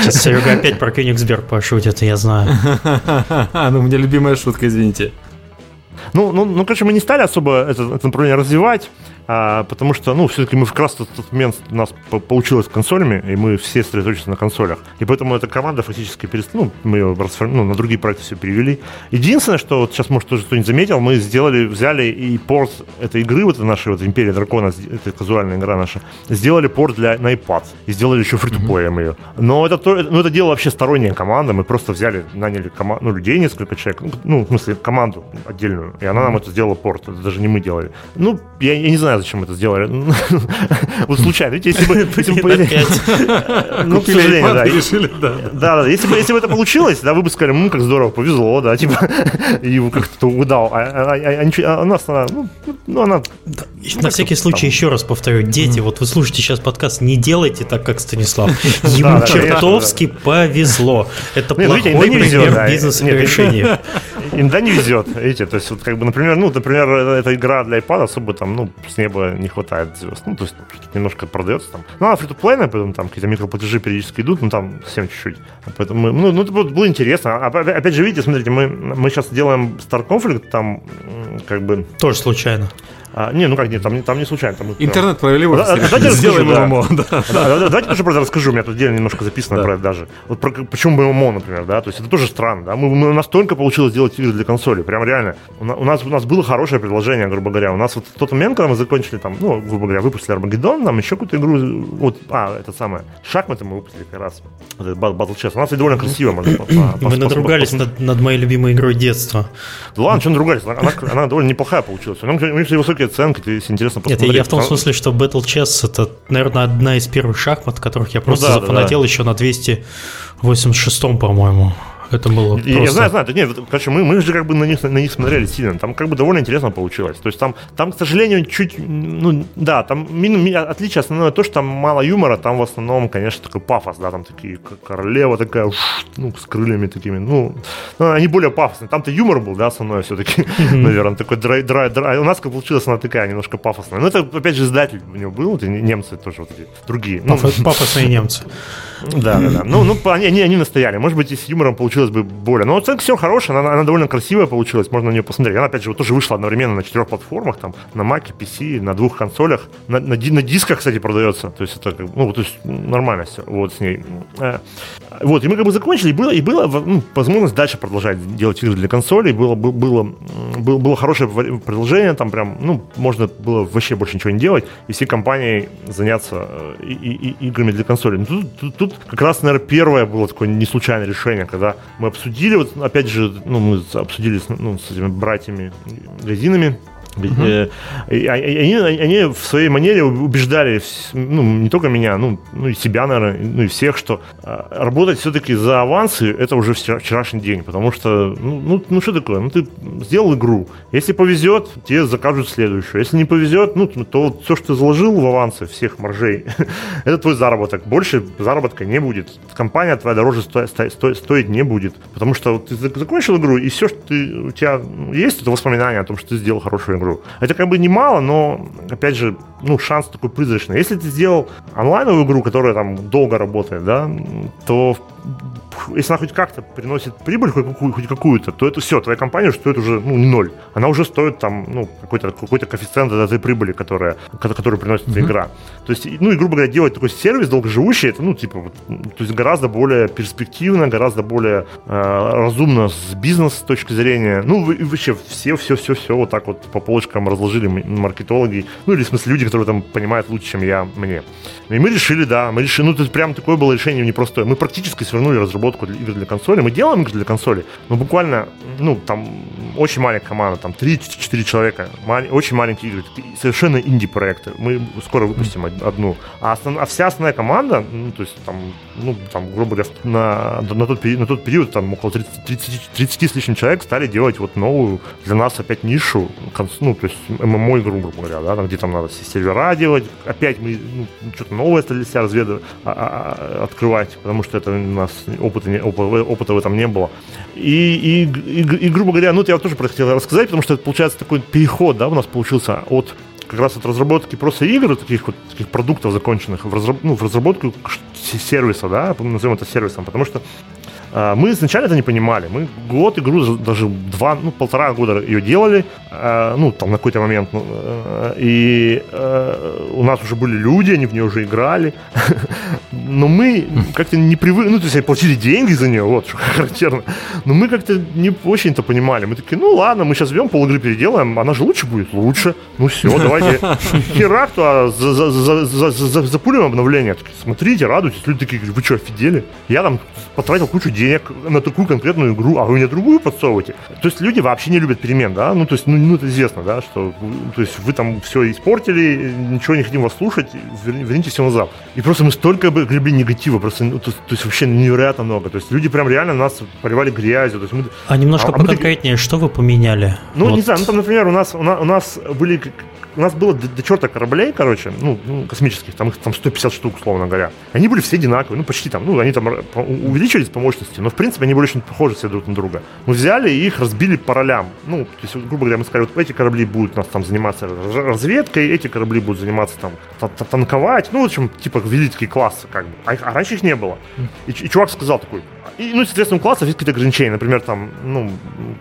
Сейчас Серега опять про Кёнигсберг пошутит, я знаю. [laughs] Ну, у меня любимая шутка, извините. Ну, ну, ну, короче, мы не стали особо это, это направление развивать. А, потому что, ну, все-таки мы как раз в тот момент у нас получилось с консолями, и мы все сосредоточились на консолях. И поэтому эта команда фактически перест... ну, мы ее ну, на другие проекты все перевели. Единственное, что вот сейчас, может, тоже кто-нибудь заметил, мы сделали, взяли и порт этой игры, вот нашей вот Империя Дракона, это казуальная игра наша, сделали порт для, на iPad. И сделали еще фри mm-hmm. ее. Но это, то, ну, это дело вообще сторонняя команда. Мы просто взяли, наняли кома- ну, людей, несколько человек, ну, в смысле, команду отдельную. И она нам это сделала порт. Это даже не мы делали. Ну, я, я не знаю, знаю, зачем это сделали. [laughs] Вот случайно. Если бы... [laughs] [laughs] Ну, к сожалению, да. Решили, да. Да, да. Если бы, если бы это получилось, да, вы бы сказали, ну, как здорово, повезло, да, типа, и как-то угадал. А, а, а, а у нас она, ну, ну она... На всякий случай еще раз повторю, дети, вот вы слушаете сейчас подкаст, не делайте так, как Станислав. Ему чертовски повезло. Это плохой пример бизнес-решения. Иногда не везет, видите, то есть, вот как бы, например, ну, например, эта игра для iPad особо там, ну, с неба не хватает звезд. Ну, то есть немножко продается там. Ну, а фри плейная поэтому там какие-то микроплатежи периодически идут, ну, там совсем чуть-чуть. Поэтому, ну, ну это было интересно. А, опять же, видите, смотрите, мы, мы сейчас делаем Star Conflict, там, как бы... Тоже случайно. А, не, ну как, нет, там, там не случайно. Там, Интернет провели в офисе. Давайте Сделаем да. ММО. Да. Да, давайте тоже про расскажу, у меня тут отдельно немножко записано про это даже. Вот про, почему ММО, например, да, то есть это тоже странно, да, мы, мы настолько получилось делать игры для консоли, прям реально. У нас, у нас было хорошее предложение, грубо говоря, у нас вот в тот момент, когда мы закончили там, ну, грубо говоря, выпустили Армагеддон, нам еще какую-то игру, вот, а, это самое, шахматы мы выпустили как раз, Battle Chess, у нас это довольно красиво. Мы надругались над моей любимой игрой детства. Да ладно, что надругались, она довольно неплохая получилась. У них высокие оценки, если интересно посмотреть. Нет, я в том смысле, что Battle Chess это, наверное, одна из первых шахмат, которых я просто ну, да, зафанател да, да. еще на 286 по-моему. Это было просто... Я знаю, знаю. Нет, короче, мы, мы же как бы на них, на них смотрели сильно. Там как бы довольно интересно получилось. То есть там, там к сожалению, чуть... Ну, да, там мин, отличие основное то, что там мало юмора. Там в основном, конечно, такой пафос, да, там такие королева такая, ну, с крыльями такими. Ну, ну, они более пафосные. Там-то юмор был, да, основной все-таки, наверное, такой драй, драй, драй. У нас как получилась она такая немножко пафосная. Но это, опять же, издатель у него был, вот, немцы тоже вот эти, другие. Ну, Пафосные немцы. Да, да, да. Ну, ну они, они, настояли. Может быть, и с юмором получилось бы более. Но оценка все хорошая, она, она довольно красивая получилась, можно на нее посмотреть. Она, опять же, вот тоже вышла одновременно на четырех платформах, там, на Mac, PC, на двух консолях. На, на, на дисках, кстати, продается. То есть это, ну, то есть нормально все вот с ней. Вот, и мы как бы закончили, и было, и было ну, возможность дальше продолжать делать игры для консолей. Было, было, было, было хорошее предложение, там прям, ну, можно было вообще больше ничего не делать, и все компании заняться э, и, и, и играми для консолей. Но тут, тут, тут как раз, наверное, первое было такое не случайное решение, когда мы обсудили, вот опять же, ну, мы обсудили с, ну, с этими братьями Газинами, Uh-huh. Они, они в своей манере убеждали, ну, не только меня, ну, ну и себя, наверное, ну и всех, что а, работать все-таки за авансы это уже вчерашний день, потому что, ну, ну, ну что такое, ну ты сделал игру, если повезет, тебе закажут следующую, если не повезет, ну, то вот все, что ты заложил в авансы всех маржей, [laughs] это твой заработок, больше заработка не будет, компания твоя дороже сто, сто, стоить не будет, потому что ты закончил игру, и все, что ты, у тебя есть, это воспоминание о том, что ты сделал хорошую игру игру. Это как бы немало, но, опять же, ну, шанс такой призрачный. Если ты сделал онлайновую игру, которая там долго работает, да, то если она хоть как-то приносит прибыль хоть, какую, хоть какую-то, то это все, твоя компания стоит уже ну, ноль. Она уже стоит там ну, какой-то какой коэффициент от этой прибыли, которая, которую приносит mm-hmm. игра. То есть, ну и, грубо говоря, делать такой сервис долгоживущий, это, ну, типа, вот, то есть гораздо более перспективно, гораздо более э, разумно с бизнес точки зрения. Ну, вы, вообще все, все, все, все вот так вот по полочкам разложили маркетологи, ну, или, в смысле, люди, которые там понимают лучше, чем я, мне. И мы решили, да, мы решили, ну, это прям такое было решение непростое. Мы практически свернули разработку разработку игр для консоли. Мы делаем игры для консоли, но буквально, ну, там, очень маленькая команда, там, 3-4 человека, очень маленькие игры, совершенно инди-проекты. Мы скоро выпустим одну. А, основ, а вся основная команда, ну, то есть, там, ну, там, грубо говоря, на, на, тот, период, на тот период, там, около 30, 30, 30 с лишним человек стали делать вот новую для нас опять нишу, ну, то есть, ММО-игру, грубо говоря, да, там, где там надо сервера делать, опять мы ну, что-то новое стали себя разведывать, а, а, открывать, потому что это у нас опыта, не, опыта, опыта в этом не было. И, и, и, и, грубо говоря, ну, это я тоже хотел рассказать, потому что это получается такой переход, да, у нас получился от как раз от разработки просто игр, таких вот таких продуктов законченных, в, разраб, ну, в разработку сервиса, да, назовем это сервисом, потому что мы изначально это не понимали. Мы год игру, даже два, ну, полтора года ее делали, а, ну, там, на какой-то момент. Ну, э, и э, у нас уже были люди, они в нее уже играли. [laughs] Но мы как-то не привыкли, ну, то есть платили деньги за нее, вот, что [laughs] характерно. Но мы как-то не очень-то понимали. Мы такие, ну, ладно, мы сейчас берем пол игры переделаем, она же лучше будет? Лучше. Ну, все, [laughs] давайте херак, то запулим обновление. Смотрите, радуйтесь. Люди такие, вы что, офигели? Я там потратил кучу денег на такую конкретную игру, а вы мне другую подсовываете. То есть люди вообще не любят перемен, да, ну, то есть, ну, ну это известно, да, что, то есть вы там все испортили, ничего не хотим вас слушать, верните все назад. И просто мы столько бы гребли негатива, просто, ну, то, то есть вообще невероятно много. То есть люди прям реально нас поливали грязью. То есть мы, а немножко а, поконкретнее, а мы, что вы поменяли? Ну, вот. не знаю, ну, там, например, у нас, у нас, у нас были у нас было до, до черта кораблей, короче, ну, ну, космических, там их там 150 штук, условно говоря. Они были все одинаковые, ну, почти там, ну, они там увеличились по мощности, но, в принципе, они были очень похожи все друг на друга. Мы взяли и их разбили по ролям. Ну, то есть, грубо говоря, мы сказали, вот эти корабли будут у нас там заниматься разведкой, эти корабли будут заниматься там танковать, ну, в общем, типа великие классы, как бы. А, а раньше их не было. И, и чувак сказал такой, и, ну, соответственно, у классов есть какие-то ограничения. Например, там, ну,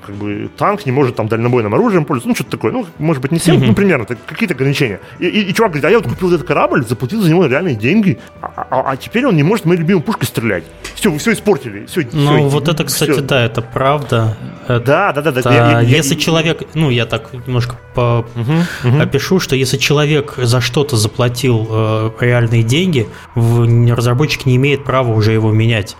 как бы танк не может там дальнобойным оружием пользоваться. Ну, что-то такое. Ну, может быть, не всем, mm-hmm. ну, примерно, какие-то ограничения. И, и, и чувак говорит, а я вот купил этот корабль, заплатил за него реальные деньги, а, а, а теперь он не может моей любимой пушкой стрелять. Все, вы все испортили. Все, ну, все, вот это, кстати, все. да, это правда. Это, да, да, да. да. Я, я, если я, человек, ну, я так немножко по, угу, угу. опишу, что если человек за что-то заплатил э, реальные деньги, разработчик не имеет права уже его менять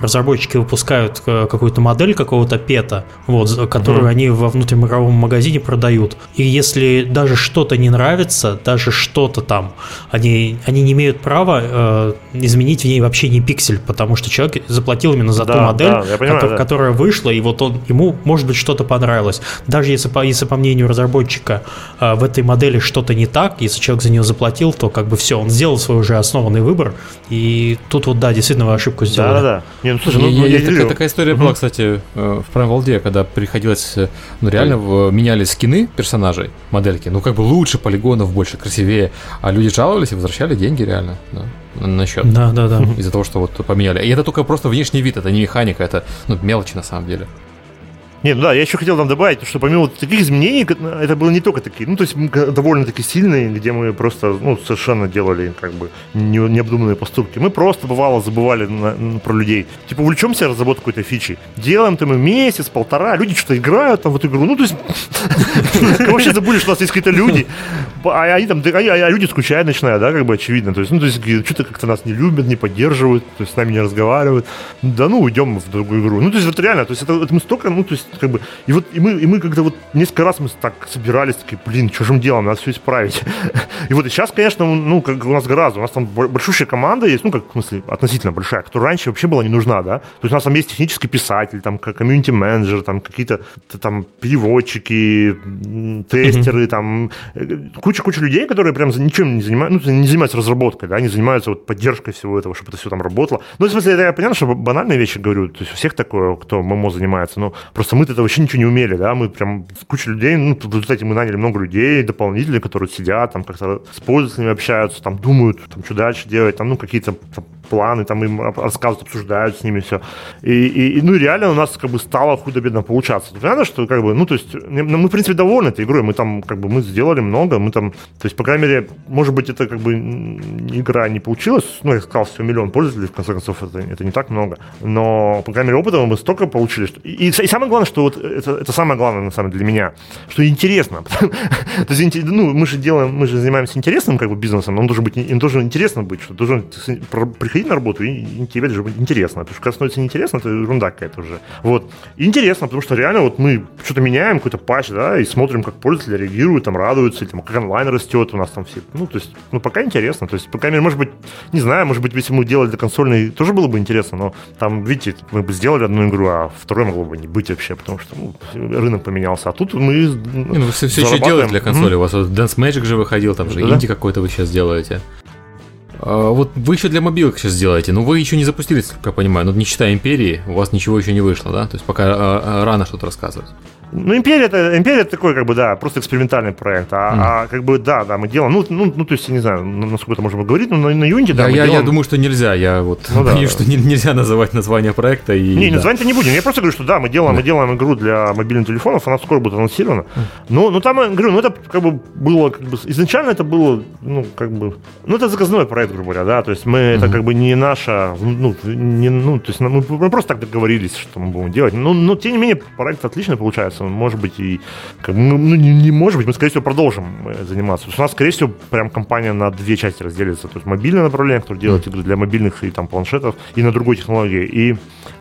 разработчики выпускают э, какую-то модель какого-то пета, вот, которую mm-hmm. они во внутриигровом магазине продают. И если даже что-то не нравится, даже что-то там, они, они не имеют права э, изменить в ней вообще не пиксель, потому что человек заплатил именно за да, ту модель, да, понимаю, ко- да. которая вышла, и вот он, ему, может быть, что-то понравилось. Даже если, по, если по мнению разработчика э, в этой модели что-то не так, если человек за нее заплатил, то как бы все, он сделал свой уже основанный выбор, и тут вот, да, действительно вы ошибку сделали. Да, да, да. Не, ну слушай, ну, ну я, такая, такая история была, кстати, э, в Prime World, когда приходилось, э, ну реально в, меняли скины персонажей, модельки, ну как бы лучше, полигонов больше, красивее, а люди жаловались и возвращали деньги реально, да, на счет. Да, да, да. Из-за того, что вот поменяли. И это только просто внешний вид, это не механика, это ну, мелочи на самом деле. Нет, ну да, я еще хотел там добавить, что помимо таких изменений, это было не только такие, ну, то есть довольно-таки сильные, где мы просто, ну, совершенно делали, как бы, не, необдуманные поступки. Мы просто, бывало, забывали на, на, про людей. Типа, увлечемся разработкой какой-то фичи. Делаем там и месяц, полтора, люди что-то играют там в эту игру. Ну, то есть, [laughs] вообще забыли, что у нас есть какие-то люди, а они там, а люди скучают начинают, да, как бы, очевидно. То есть, ну, то есть, что-то как-то нас не любят, не поддерживают, то есть, с нами не разговаривают. Да ну, уйдем в другую игру. Ну, то есть, вот реально, то есть, это мы столько, ну, то есть, как бы, и вот и мы, и мы когда вот несколько раз мы так собирались, такие, блин, что же мы делаем, надо все исправить. [laughs] И вот и сейчас, конечно, ну, как у нас гораздо, у нас там большущая команда есть, ну, как, в смысле, относительно большая, которая раньше вообще была не нужна, да. То есть у нас там есть технический писатель, там, комьюнити-менеджер, там, какие-то там переводчики, тестеры, mm-hmm. там, куча-куча людей, которые прям ничем не занимаются, ну, не занимаются разработкой, да, они занимаются вот поддержкой всего этого, чтобы это все там работало. Ну, в смысле, это я понятно, что банальные вещи говорю, то есть у всех такое, кто ММО занимается, но просто мы-то это вообще ничего не умели, да, мы прям куча людей, ну, в результате мы наняли много людей, дополнительных, которые сидят, там как-то с пользователями общаются, там думают, там, что дальше делать, там, ну, какие-то планы, там им рассказывают, обсуждают с ними все. И, и, и ну, реально у нас как бы стало худо-бедно получаться. Понятно, что как бы, ну, то есть, ну, мы, в принципе, довольны этой игрой, мы там, как бы, мы сделали много, мы там, то есть, по крайней мере, может быть, это как бы игра не получилась, ну, я сказал, все миллион пользователей, в конце концов, это, это не так много, но, по крайней мере, опыта мы столько получили, что... И, и самое главное, что вот это, это самое главное, на самом деле, для меня, что интересно. [laughs] То есть, ну, мы же делаем, мы же занимаемся интересным, как бы, бизнесом, он должен быть, он должен интересно быть, что должен приходить приходить на работу, и, и тебе же интересно. Потому что когда становится неинтересно, это ерунда какая-то уже. Вот. И интересно, потому что реально вот мы что-то меняем, какой-то патч, да, и смотрим, как пользователи реагируют, там, радуются, или, там, как онлайн растет у нас там все. Ну, то есть, ну, пока интересно. То есть, пока, может быть, не знаю, может быть, если мы делали для консольной, тоже было бы интересно, но там, видите, мы бы сделали одну игру, а второй могло бы не быть вообще, потому что ну, рынок поменялся. А тут мы ну, вы все, все еще делаете для консоли. Mm-hmm. У вас вот Dance Magic же выходил, там же да? инди какой-то вы сейчас делаете. А, вот вы еще для мобилок сейчас делаете, но вы еще не запустились, как я понимаю, но не считая Империи, у вас ничего еще не вышло, да? То есть пока а, а, рано что-то рассказывать. Ну, Империя это, Империя это такой, как бы, да, просто экспериментальный проект. А, mm. а как бы, да, да, мы делаем. Ну, ну, ну, то есть, я не знаю, насколько это можно говорить, но на, на Unity, да, да я, делаем... я думаю, что нельзя. Я вот ну, боюсь, да. что не, нельзя называть название проекта. И, не, да. название-то не будем. Я просто говорю, что да, мы делаем, да. мы делаем игру для мобильных телефонов, она скоро будет анонсирована. Mm. Но, но там, говорю, ну, это как бы было, как бы, изначально это было, ну, как бы, ну, это заказной проект, грубо говоря, да, то есть мы, mm-hmm. это как бы не наша, ну, не, ну, то есть мы, мы просто так договорились, что мы будем делать. Но, но, тем не менее, проект отлично получается, может быть, и как, ну, не, не может быть, мы, скорее всего, продолжим э, заниматься. То есть у нас, скорее всего, прям компания на две части разделится. То есть мобильное направление, которое делает игры для мобильных и там планшетов, и на другой технологии. И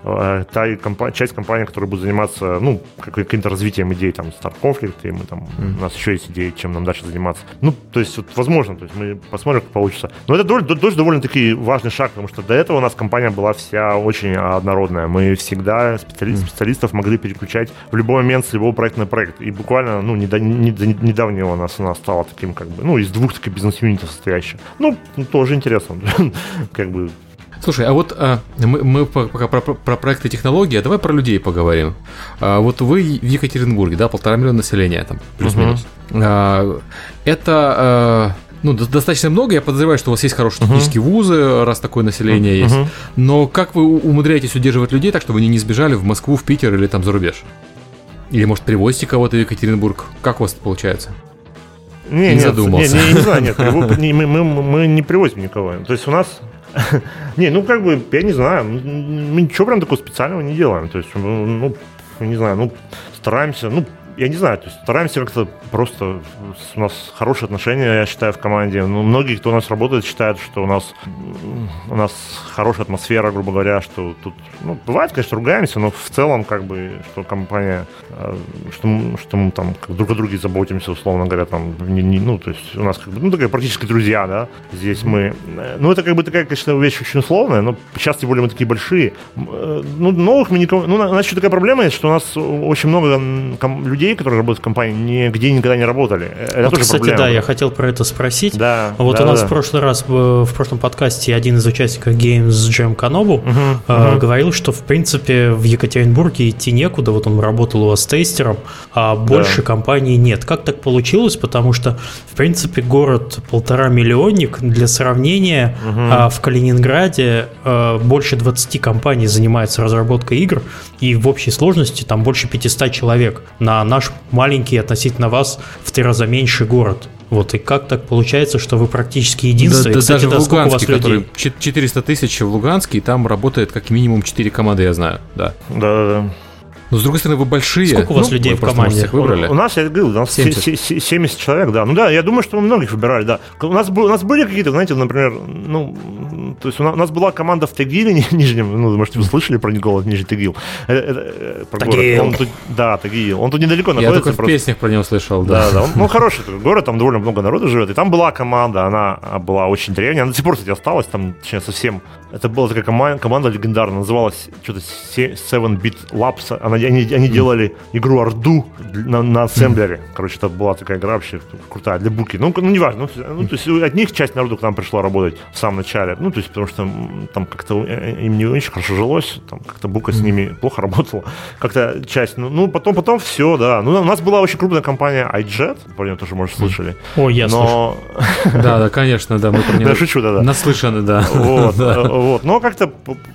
та компа- часть компании, которая будет заниматься, ну, каким-то развитием идей, там, Star Conflict, и мы там, mm. у нас еще есть идеи, чем нам дальше заниматься. Ну, то есть, вот, возможно, то есть мы посмотрим, как получится. Но это довольно, тоже довольно-таки важный шаг, потому что до этого у нас компания была вся очень однородная. Мы всегда специалист, mm. специалистов могли переключать в любой момент с любого проекта на проект. И буквально, ну, не до, не до недавнего у нас она стала таким, как бы, ну, из двух таких бизнес-юнитов состоящих. Ну, тоже интересно. [laughs] как бы Слушай, а вот а, мы, мы пока про, про, про проекты технологии, а давай про людей поговорим. А, вот вы в Екатеринбурге, да, полтора миллиона населения там, плюс-минус. Uh-huh. А, это а, ну, достаточно много. Я подозреваю, что у вас есть хорошие технические uh-huh. вузы, раз такое население uh-huh. есть. Но как вы умудряетесь удерживать людей так, чтобы они не сбежали в Москву, в Питер или там за рубеж? Или, может, привозите кого-то в Екатеринбург? Как у вас это получается? Не, не нет, задумался. Не, не, не знаю, [laughs] нет, мы, мы, мы не привозим никого. То есть у нас [laughs] не, ну как бы, я не знаю, мы ничего прям такого специального не делаем. То есть, ну, не знаю, ну, стараемся, ну, я не знаю, то есть стараемся как-то просто, у нас хорошие отношения, я считаю, в команде. Ну, многие, кто у нас работает, считают, что у нас, у нас хорошая атмосфера, грубо говоря, что тут, ну, бывает, конечно, ругаемся, но в целом, как бы, что компания, э, что, что мы там друг о друге заботимся, условно говоря, там, не, не, ну, то есть у нас как бы, ну, такая практически друзья, да, здесь мы, э, ну, это как бы такая, конечно, вещь очень условная, но сейчас, тем более, мы такие большие. Э, ну, новых мы никого, ну, у нас еще такая проблема есть, что у нас очень много людей, людей, которые работают в компании, нигде никогда не работали. Это вот, тоже кстати, проблема. да, я хотел про это спросить. Да, вот да, у нас да. в прошлый раз, в, в прошлом подкасте, один из участников Games Jam Канобу угу, э, угу. говорил, что, в принципе, в Екатеринбурге идти некуда, вот он работал у вас тестером, а больше да. компаний нет. Как так получилось? Потому что, в принципе, город полтора миллионник, для сравнения, угу. а в Калининграде а, больше 20 компаний занимаются разработкой игр, и в общей сложности там больше 500 человек на наш маленький относительно вас в три раза меньший город. Вот, и как так получается, что вы практически единственный? Да, Кстати, даже да, в Луганске, который 400 тысяч в Луганске, и там работает как минимум 4 команды, я знаю, да. Да, да, да. Но, с другой стороны, вы большие. Сколько у вас ну, людей в команде? выбрали? У, у нас, я говорю, у нас 70. 70 человек, да. Ну да, я думаю, что мы многих выбирали, да. У нас, у нас были какие-то, знаете, например, ну, то есть у нас, у нас была команда в Тагиле Нижнем, ну, может, вы слышали про Никола Нижний Тагил? Э, э, про Тагил. Он тут, да, Тагил. Он тут недалеко находится. Я только в просто... песнях про него слышал, да. Да, да. Он, ну, хороший город, там довольно много народу живет. И там была команда, она была очень древняя, она до сих пор, кстати, осталась, там, точнее, совсем это была такая команда, команда легендарная, называлась что-то 7-Bit Labs. Она, они, они делали игру Орду на, на ассемблере. Короче, это была такая игра вообще крутая для буки. Ну, ну неважно. Ну, ну, то есть от них часть народу к нам пришла работать в самом начале. Ну, то есть потому что там как-то э, им не очень хорошо жилось. Там как-то бука с ними плохо работала. Как-то часть. Ну, ну потом, потом все, да. Ну, у нас была очень крупная компания iJet. Про нее тоже, может, слышали. О, я Но... [laughs] Да, да, конечно, да. Мы про нее... Да, шучу, да, да. Наслышаны, да. Вот. [laughs] Вот. Но как-то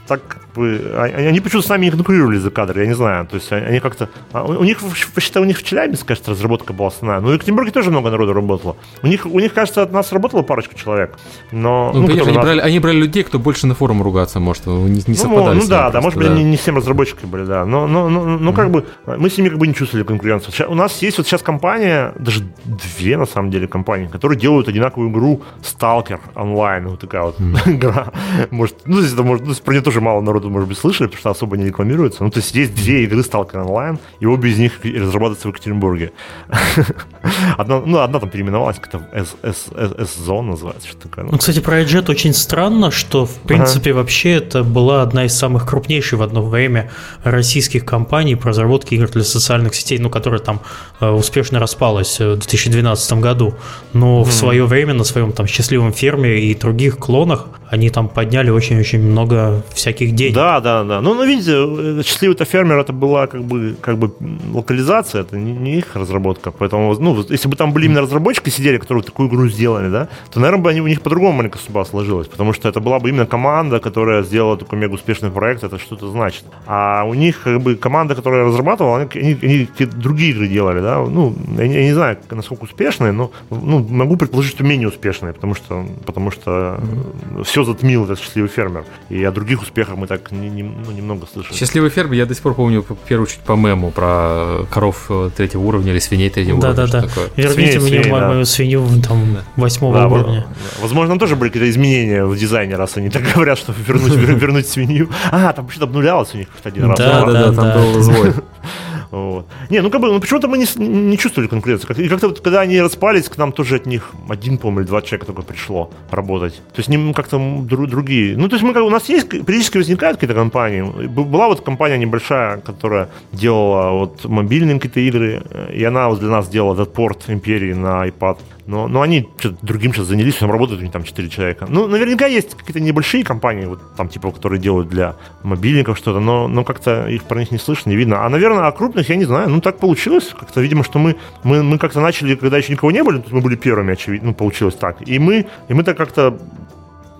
так бы, они почему-то с нами не конкурировали за кадр, я не знаю. То есть они как-то... А у них, посчитай, у них в Челябинске, кажется, разработка была основная. Ну, и в Екатеринбурге тоже много народу работало. У них, у них кажется, от нас работало парочку человек. Но, ну, ну конечно, они, нас... брали, они брали людей, кто больше на форум ругаться может. Не, не ну, совпадали Ну, да, да, может быть, да. они не всем разработчики были, да. Но, но, но, но mm-hmm. как бы мы с ними как бы не чувствовали конкуренцию. Сейчас, у нас есть вот сейчас компания, даже две на самом деле компании, которые делают одинаковую игру Stalker онлайн. Вот такая вот mm-hmm. [laughs] игра. Может, ну, здесь это может, ну, про нее тоже мало народу, может быть, слышали, потому что особо не рекламируется. Ну, то есть есть две игры Stalker онлайн, и обе из них разрабатываются в Екатеринбурге. [laughs] одна, ну, одна там переименовалась, как-то S-Zone называется, что такое. Ну, кстати, про iJet очень странно, что, в принципе, вообще это была одна из самых крупнейших в одно время российских компаний по разработке игр для социальных сетей, ну, которая там э, успешно распалась в 2012 году. Но в свое время на своем там счастливом ферме и других клонах они там подняли очень-очень много всяких денег. Да, да, да. Ну, ну видите, э, счастливый-то фермер это была как бы, как бы локализация, это не, не их разработка. Поэтому, ну, если бы там были именно разработчики сидели, которые такую игру сделали, да, то, наверное, бы они, у них по-другому маленько судьба сложилась. Потому что это была бы именно команда, которая сделала такой мега успешный проект, это что-то значит. А у них как бы команда, которая разрабатывала, они, они, они другие игры делали, да. Ну, я, я не знаю, насколько успешные, но ну, могу предположить, что менее успешные, потому что, потому что mm-hmm. все затмил этот счастливый фермер. И о других успехах мы так не, не, ну, немного слышали. Счастливый фермер, я до сих пор помню, в первую очередь, по мему про коров э, третьего уровня или свиней третьего да, уровня. Да, да, да. Верните свиней, мне свиней, мою да. свинью там, восьмого да, уровня. Возможно, там тоже были какие-то изменения в дизайне, раз они так [laughs] говорят, что вернуть, вернуть свинью. А, там что-то обнулялось у них один раз. Да, да, да, там был звой. [laughs] Вот. Не, ну как бы, ну почему-то мы не, не чувствовали конкуренции. И как-то вот, когда они распались, к нам тоже от них один, по-моему, или два человека только пришло работать. То есть не как-то дру, другие. Ну, то есть мы как у нас есть, периодически возникают какие-то компании. Была вот компания небольшая, которая делала вот мобильные какие-то игры, и она вот для нас делала этот порт Империи на iPad. Но, но они другим сейчас занялись, там работают у них там 4 человека. Ну, наверняка есть какие-то небольшие компании, вот там типа, которые делают для мобильников что-то, но, но как-то их про них не слышно, не видно. А, наверное, о крупных я не знаю. Ну, так получилось. Как-то, видимо, что мы, мы, мы как-то начали, когда еще никого не были, мы были первыми, очевидно, ну, получилось так. И мы, и мы так как-то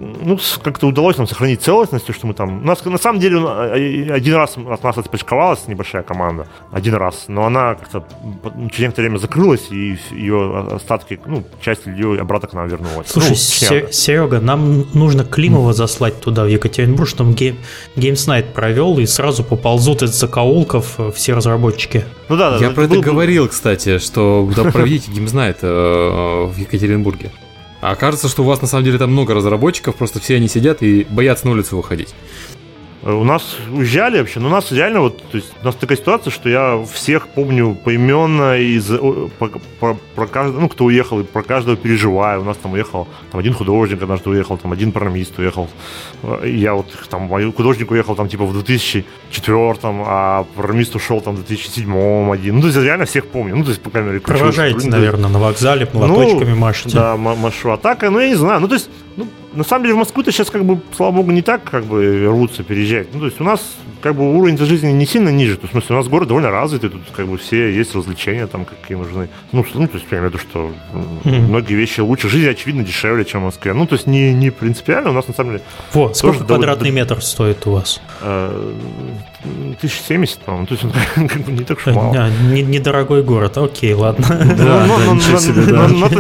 ну, как-то удалось нам сохранить целостность, что мы там... У нас, на самом деле, э, один раз от нас отпочковалась небольшая команда, один раз, но она как-то через некоторое время закрылась, и ее остатки, ну, часть ее обратно к нам вернулась. Слушай, ну, Серега, нам нужно Климова заслать туда, в Екатеринбург, чтобы Game, Games Night провел, и сразу поползут из закоулков э, все разработчики. Ну да, да. Я про это говорил, кстати, что да, проведите Games Night в Екатеринбурге. А кажется, что у вас на самом деле там много разработчиков, просто все они сидят и боятся на улицу выходить. Э, у нас уезжали вообще, но у нас реально вот, то есть у нас такая ситуация, что я всех помню поименно из про, про, про каждого, ну кто уехал, и про каждого переживаю. У нас там уехал там один художник однажды уехал, там один программист уехал. Э, я вот там художник уехал там типа в 2004, а программист ушел там в 2007 один. Ну то есть реально всех помню. Ну то есть по камере. Провожаете, наверное, на вокзале молоточками ну, машете. Да, машу. А так, ну я не знаю. Ну то есть ну, на самом деле в Москву-то сейчас, как бы, слава богу, не так, как бы, рвутся переезжать. Ну, то есть у нас, как бы, уровень жизни не сильно ниже. То есть, в смысле, у нас город довольно развитый, тут, как бы, все есть развлечения там, какие нужны. Ну, ну то есть, я имею в виду, что mm-hmm. многие вещи лучше. Жизнь, очевидно, дешевле, чем в Москве. Ну, то есть, не, не принципиально, у нас, на самом деле... Во, сколько квадратный довольно... метр стоит у вас? Э, 1070, по-моему, то есть он [laughs] как бы не так уж мало. Не, недорогой город, окей, ладно.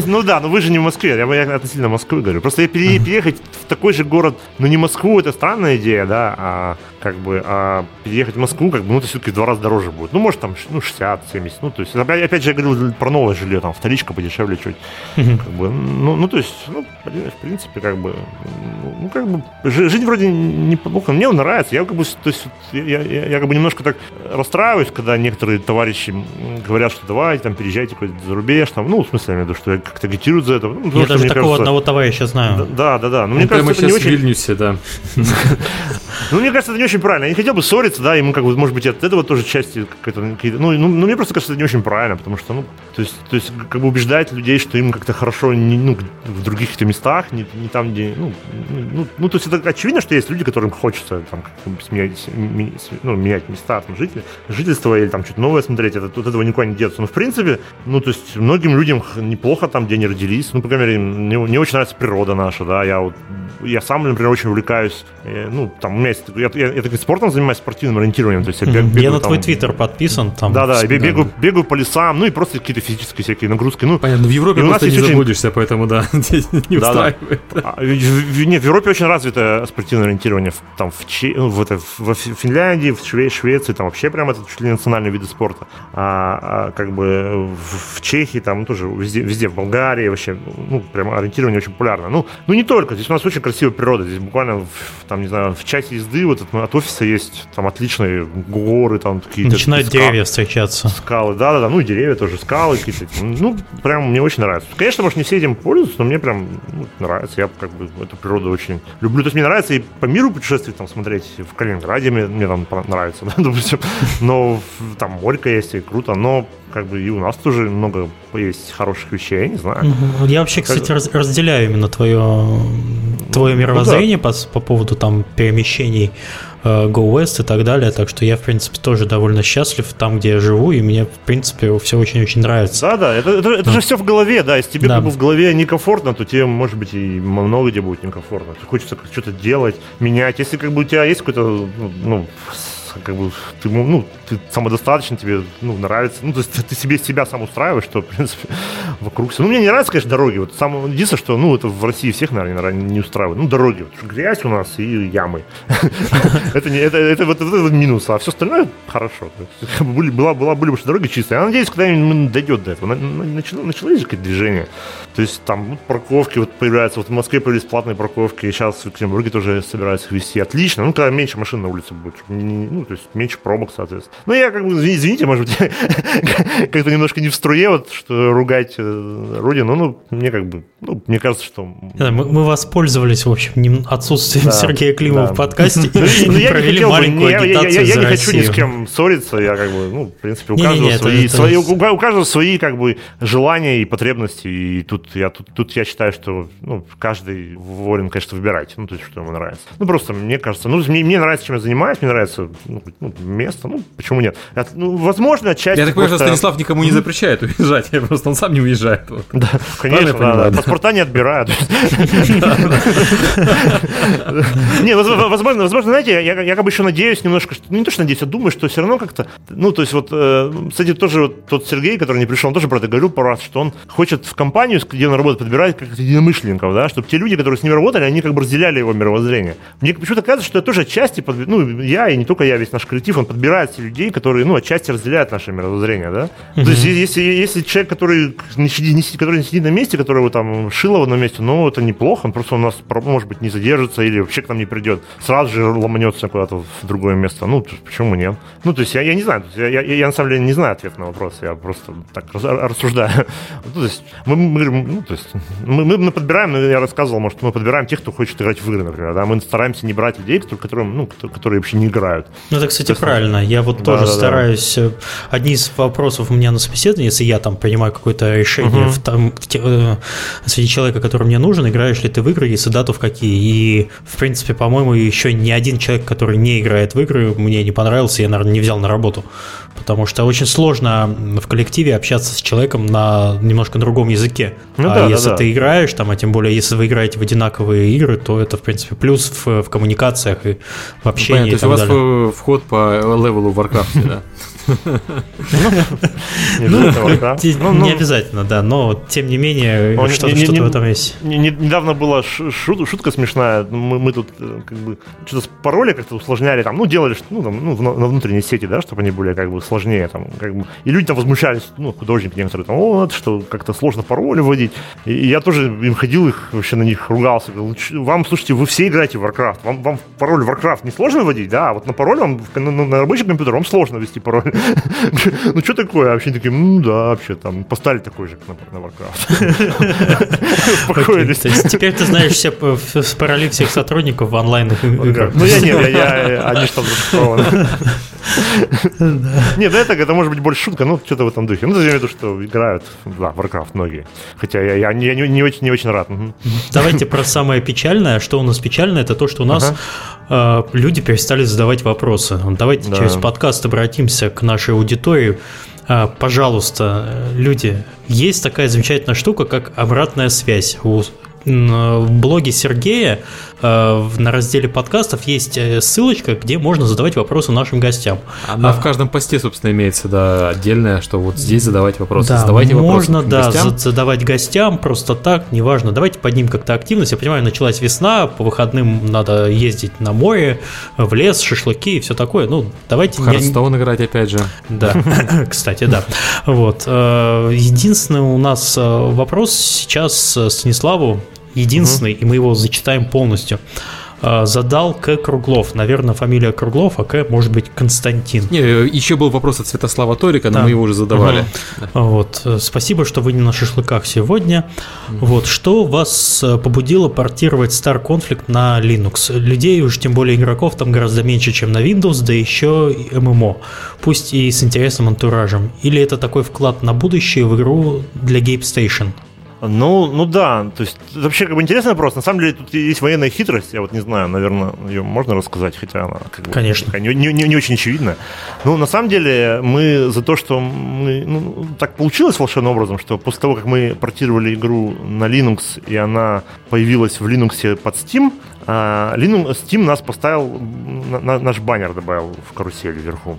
Ну да, но вы же не в Москве, я относительно Москвы говорю. Просто переехать в такой же город, но не Москву, это странная идея, да, а как бы, а переехать в Москву, как бы, ну, это все-таки в два раза дороже будет. Ну, может, там, ну, 60, 70, ну, то есть, опять, опять же, я говорил про новое жилье, там, вторичка подешевле чуть, как бы, ну, ну, то есть, ну, в принципе, как бы, ну, как бы, жить вроде неплохо, мне нравится, я как бы, то есть, я, я, я как бы немножко так расстраиваюсь, когда некоторые товарищи говорят, что давайте, там, переезжайте куда-то за рубеж, там, ну, в смысле, я имею в виду, что я как-то агитируют за это. Ну, я даже такого кажется, одного товарища знаю. Да, да, да. Но мне кажется, это не очень... в Вильнюсе, да. [laughs] Ну, мне кажется, это не очень правильно. Я не хотел бы ссориться, да, и мы как бы, может быть, от этого тоже части какой-то, ну, ну, ну, мне просто кажется, это не очень правильно, потому что, ну, то есть, то есть как бы убеждать людей, что им как-то хорошо, не, ну, в других каких-то местах, не, не там, где, ну, ну, ну, то есть это очевидно, что есть люди, которым хочется там сменять, ну, менять места, там, жители, жительство или там что-то новое смотреть, это, от этого никуда не деться. Но, в принципе, ну, то есть многим людям неплохо там, где они родились, ну, по крайней мере, мне, мне очень нравится природа наша, да, я я вот я сам, например, очень увлекаюсь, э, ну, там, у меня есть, я, я, я, я спортом занимаюсь, спортивным ориентированием, то есть я бег, бегаю, Я на там, твой твиттер подписан, там. Да-да, я бегаю, бегаю по лесам, ну, и просто какие-то физические всякие нагрузки, ну. Понятно, в Европе просто не очень... заблудишься, поэтому, да, [laughs] не да, устраивает. Да. А, в, не, в Европе очень развито спортивное ориентирование, там, в, Че, ну, в, это, в Финляндии, в Шве, Швеции, там вообще прям это чуть ли национальные виды спорта, а, а как бы в, в Чехии, там, тоже везде, везде, в Болгарии вообще, ну, прям ориентирование очень популярно. Ну, ну, не только, здесь у нас очень красивая природа. Здесь буквально, в, там, не знаю, в часе езды вот от, от офиса есть там отличные горы, там какие-то... Начинают скалы, деревья встречаться. Скалы, да-да-да, ну и деревья тоже, скалы какие-то. Ну, прям мне очень нравится. Конечно, может, не все этим пользуются, но мне прям ну, нравится. Я как бы эту природу очень люблю. То есть мне нравится и по миру путешествовать, там, смотреть в Калининграде мне, мне там нравится, да, [laughs] допустим. Но там морька есть, и круто, но как бы и у нас тоже много есть хороших вещей, я не знаю. Я вообще, кстати, как... раз, разделяю именно твое, твое мировоззрение ну, да. по, по поводу там перемещений э, Go West и так далее, так что я, в принципе, тоже довольно счастлив там, где я живу, и мне, в принципе, все очень-очень нравится. Да-да, это, это, это же все в голове, да, если тебе да. как бы в голове некомфортно, то тебе, может быть, и много где будет некомфортно. Хочется что-то делать, менять. Если как бы у тебя есть какой-то, ну, как бы ты, ну, ты самодостаточен, тебе ну, нравится. Ну, то есть ты себе себя сам устраиваешь, что, в принципе, [laughs] вокруг. Ну, мне не нравятся, конечно, дороги. Вот самое единственное, что, ну, это в России всех, наверное, не устраивает. Ну, дороги. Вот, грязь у нас и ямы. [laughs] Это не это, это вот минус, а все остальное хорошо. Была, была, были бы дороги чистые. Я надеюсь, когда-нибудь дойдет до этого. Началось какое-то движение. То есть там парковки вот появляются. Вот в Москве появились платные парковки. Сейчас в Екатеринбурге тоже собираются их вести. Отлично. Ну, когда меньше машин на улице будет. Ну, то есть меньше пробок, соответственно. Ну, я как бы, извините, может быть, [laughs] как-то немножко не в струе, вот, что ругать э, Родину, ну, мне как бы, ну, мне кажется, что... мы, мы воспользовались, в общем, отсутствием да, Сергея Климова да. в подкасте ну, и ну, провели маленькую агитацию Я, не хочу ни с кем ссориться, я как бы, ну, в принципе, у каждого свои, свои, у каждого свои, как бы, желания и потребности, и тут я, тут, тут я считаю, что, ну, каждый волен, конечно, выбирать, ну, то есть, что ему нравится. Ну, просто, мне кажется, ну, мне, мне нравится, чем я занимаюсь, мне нравится ну, место, ну, почему нет? Ну, возможно, часть... Я так понимаю, что Станислав никому не запрещает уезжать, просто он сам не уезжает. Да, конечно, да, паспорта не отбирают. [laughs] Не, возможно, возможно, знаете, я как бы еще надеюсь немножко, ну не то, что надеюсь, а думаю, что все равно как-то, ну, то есть вот, э, кстати, тоже тот Сергей, который не пришел, он тоже про это говорил пару раз, что он хочет в компанию, где он работает, подбирать как-то единомышленников, да, чтобы те люди, которые с ним работали, они как бы разделяли его мировоззрение. Мне почему-то кажется, что это тоже отчасти, ну, я и не только я, весь наш коллектив, он подбирает людей, которые, ну, отчасти разделяют наше мировоззрение, да? Mm-hmm. То есть, если, если человек, который не, сидит, который не сидит на месте, который вот там шило в одном месте, ну, это неплохо, он просто у нас, может быть, не задержится или вообще к нам не придет, сразу же ломанется куда-то в другое место. Ну, почему нет? Ну, то есть, я, я не знаю, я, я, я на самом деле не знаю ответ на вопрос, я просто так рассуждаю. [laughs] Ну, то есть, мы, мы, ну, то есть, мы, мы подбираем, я рассказывал, может, мы подбираем тех, кто хочет играть в игры, например, да, мы стараемся не брать людей, которые, ну, которые вообще не играют. Ну, это, кстати, есть, правильно. Я вот да, тоже да, стараюсь... Да. Э, одни из вопросов у меня на собеседовании, если я там принимаю какое-то решение угу. в, там, в, э, среди человека, который мне нужен, играешь ли ты в игры, если да, то в какие. И, в принципе, по-моему, еще ни один человек, который не играет в игры, мне не понравился, я, наверное, не взял на работу. Потому что очень сложно в коллективе общаться с человеком на немножко другом языке. Ну, а да, если да, ты да. играешь, там, а тем более, если вы играете в одинаковые игры, то это, в принципе, плюс в, в коммуникациях и в общении. Понятно, то есть у вас далее. Вход по левелу в Warcraft, да? Ну, не обязательно, да, но тем не менее что-то в этом есть. Недавно была шутка смешная, мы тут э, как бы что-то с пароли как-то усложняли, там, ну, делали ну, ну на внутренней сети, да, чтобы они были как бы сложнее, там, как бы, и люди там возмущались, ну, художники некоторые, там, вот, что как-то сложно пароли вводить, и я тоже им ходил, их вообще на них ругался, вам, слушайте, вы все играете в Warcraft, вам, вам пароль Warcraft не сложно вводить, да, а вот на пароль вам, на, на рабочий компьютер вам сложно ввести пароль. Ну, что такое? А вообще такие, ну, да, вообще, там, поставили такой же на, Warcraft. [laughs] Успокоились. То есть теперь ты знаешь все пароли всех сотрудников в онлайн играх. Ну, я нет, я, они что зашифрованы. [laughs] Нет, это, это может быть больше шутка, ну, что-то в этом духе. Ну, я имею в виду, что играют, да, Warcraft многие. Хотя я, я, я не, не, очень, не очень рад. Давайте про самое печальное. Что у нас печальное, это то, что у нас ага. э, люди перестали задавать вопросы. Давайте да. через подкаст обратимся к нашей аудитории. Э, пожалуйста, люди, есть такая замечательная штука, как обратная связь у в блоге Сергея на разделе подкастов есть э, ссылочка, где можно задавать вопросы нашим гостям. Она а, в каждом посте, собственно, имеется, да, отдельная, что вот здесь задавать вопросы. Да, Задавайте можно, вопросы да, гостям. задавать гостям, просто так, неважно. Давайте поднимем как-то активность. Я понимаю, началась весна, по выходным надо ездить на море, в лес, шашлыки и все такое. Ну, давайте... Hearthstone не... играть, опять же. Да, [laughs] кстати, да. Вот. Единственный у нас вопрос сейчас Станиславу единственный, угу. и мы его зачитаем полностью. А, задал К. Круглов. Наверное, фамилия Круглов, а К. может быть Константин. Не, еще был вопрос от Святослава Торика, но да. мы его уже задавали. Угу. Вот. Спасибо, что вы не на шашлыках сегодня. Угу. Вот. Что вас э, побудило портировать Star Conflict на Linux? Людей, уж тем более игроков, там гораздо меньше, чем на Windows, да еще и ММО. Пусть и с интересным антуражем. Или это такой вклад на будущее в игру для Game Station? Ну, ну да, то есть это вообще как бы интересный вопрос. На самом деле тут есть военная хитрость, я вот не знаю, наверное, ее можно рассказать, хотя она как бы, Конечно. Не, не, не, не очень очевидна. Ну, на самом деле мы за то, что мы, ну, так получилось волшебным образом, что после того, как мы портировали игру на Linux, и она появилась в Linux под Steam, Linux, Steam нас поставил, на, наш баннер добавил в карусель вверху.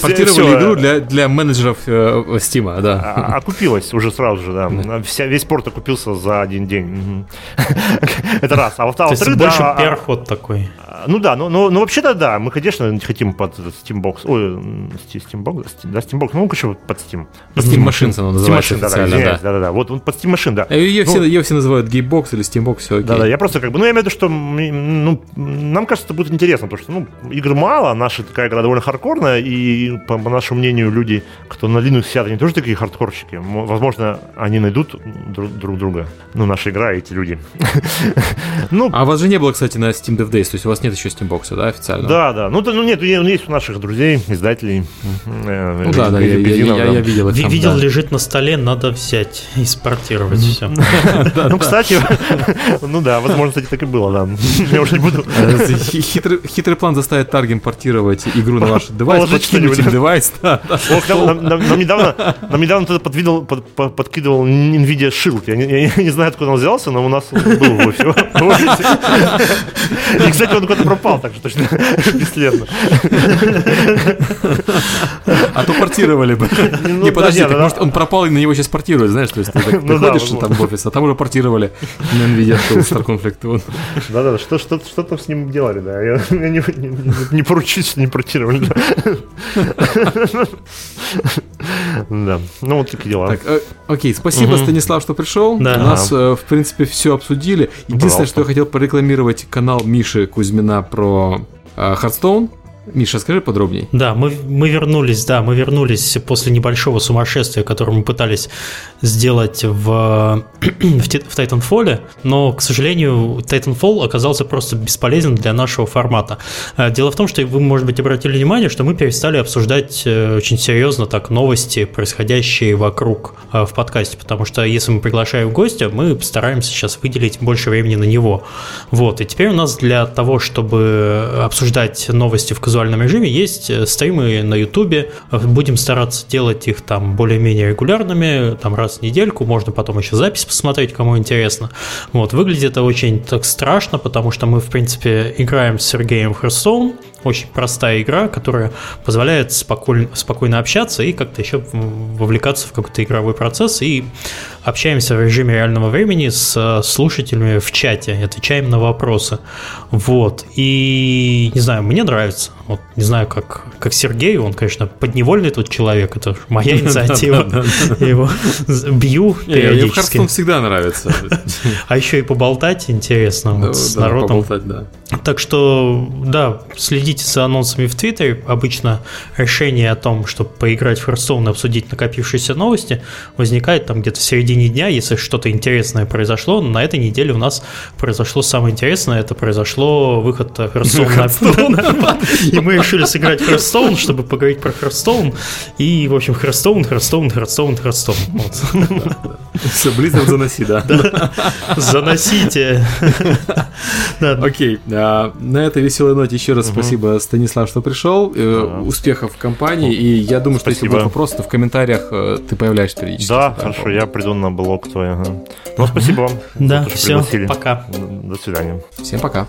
Портировали игру для, для менеджеров э, Steam, да. А, окупилась уже сразу же, да. Вся, весь порт окупился за один день. [laughs] Это раз. А во-вторых, да. больше перход такой. Ну да, ну, ну, ну вообще-то да, мы, конечно, хотим под Steambox, ой, Steambox, да, Steambox, ну, короче, под Steam. Steam Machines оно называется Steam Machine, да, да, да, да, вот под Steam Machine, да. Ее, ну, все, ее все называют Gamebox или Steambox, все окей. Да, да, я просто как бы, ну, я имею в виду, что ну, нам кажется, будет интересно, потому что, ну, игр мало, наша такая игра довольно хардкорная, и, по, по нашему мнению, люди, кто на Linux сидят, они тоже такие хардкорщики. Возможно, они найдут друг, друг друга. Ну, наша игра, эти люди. [laughs] ну, а у вас же не было, кстати, на Steam Dev Days, то есть у вас нет еще Steambox, да, официально? Да, да. Ну, ну нет, есть у наших друзей, издателей. Э, ну да, да, я, видел их Видел, лежит на столе, надо взять и спортировать все. [laughs] Ну, кстати, [laughs] ну да, возможно, кстати, так и было, да. [laughs] Я уже не буду. Э, хитрый план заставит Тарг импортировать игру на ваш девайс, подкинуть им девайс. Нам недавно кто-то подкидывал NVIDIA Shield. Я не знаю, откуда он взялся, но у нас был в офисе. И, кстати, он пропал, так что точно [laughs] бесследно. А то портировали бы. Ну не, подожди, может он пропал и на него сейчас портируют, знаешь, то есть ты [laughs] ну приходишь там в офис, а там уже портировали на NVIDIA Star Conflict. Да-да, что, там с ним делали, да. Я, [laughs] не, поручусь, не портировали. Да. Ну, вот такие дела. Так, э, окей, спасибо, угу. Станислав, что пришел. Да. У нас, э, в принципе, все обсудили. Единственное, что я хотел порекламировать канал Миши Кузьмина про Хардстоун. Миша, скажи подробнее. Да, мы, мы вернулись, да, мы вернулись после небольшого сумасшествия, которое мы пытались сделать в, [clears throat] в, в Titanfall, но, к сожалению, Titanfall оказался просто бесполезен для нашего формата. Э, дело в том, что вы, может быть, обратили внимание, что мы перестали обсуждать э, очень серьезно так новости, происходящие вокруг э, в подкасте, потому что если мы приглашаем гостя, мы стараемся сейчас выделить больше времени на него. Вот, и теперь у нас для того, чтобы обсуждать новости в казуальном режиме, есть э, стримы на Ютубе. Будем стараться делать их там более-менее регулярными, там раз в недельку. Можно потом еще запись посмотреть, кому интересно. Вот, выглядит это очень так страшно, потому что мы, в принципе, играем с Сергеем Hearthstone, очень простая игра, которая позволяет спокойно, спокойно общаться и как-то еще вовлекаться в какой-то игровой процесс. И общаемся в режиме реального времени с э, слушателями в чате, отвечаем на вопросы. Вот. И, не знаю, мне нравится. Вот, не знаю, как, как Сергей, он, конечно, подневольный тут человек, это моя [laughs] инициатива. Я его бью периодически. Мне всегда нравится. А еще и поболтать интересно с народом. Так что, да, следите за анонсами в Твиттере. Обычно решение о том, чтобы поиграть в Hearthstone и обсудить накопившиеся новости, возникает там где-то в середине дня, если что-то интересное произошло. На этой неделе у нас произошло самое интересное, это произошло выход Hearthstone. [laughs] И мы решили сыграть Hearthstone, чтобы поговорить про Hearthstone. И, в общем, Hearthstone, Hearthstone, Hearthstone, Hearthstone. Все, Blizzard заноси, да. Заносите. [laughs] Окей, а, на этой веселой ноте еще раз спасибо, Станислав, что пришел. Э, успехов в компании. И я думаю, что если будут вопросы, то в комментариях э, ты появляешься периодически. Да, хорошо, я приду на блог твой. Ну, спасибо вам. Да, все, пока. До свидания. Всем пока.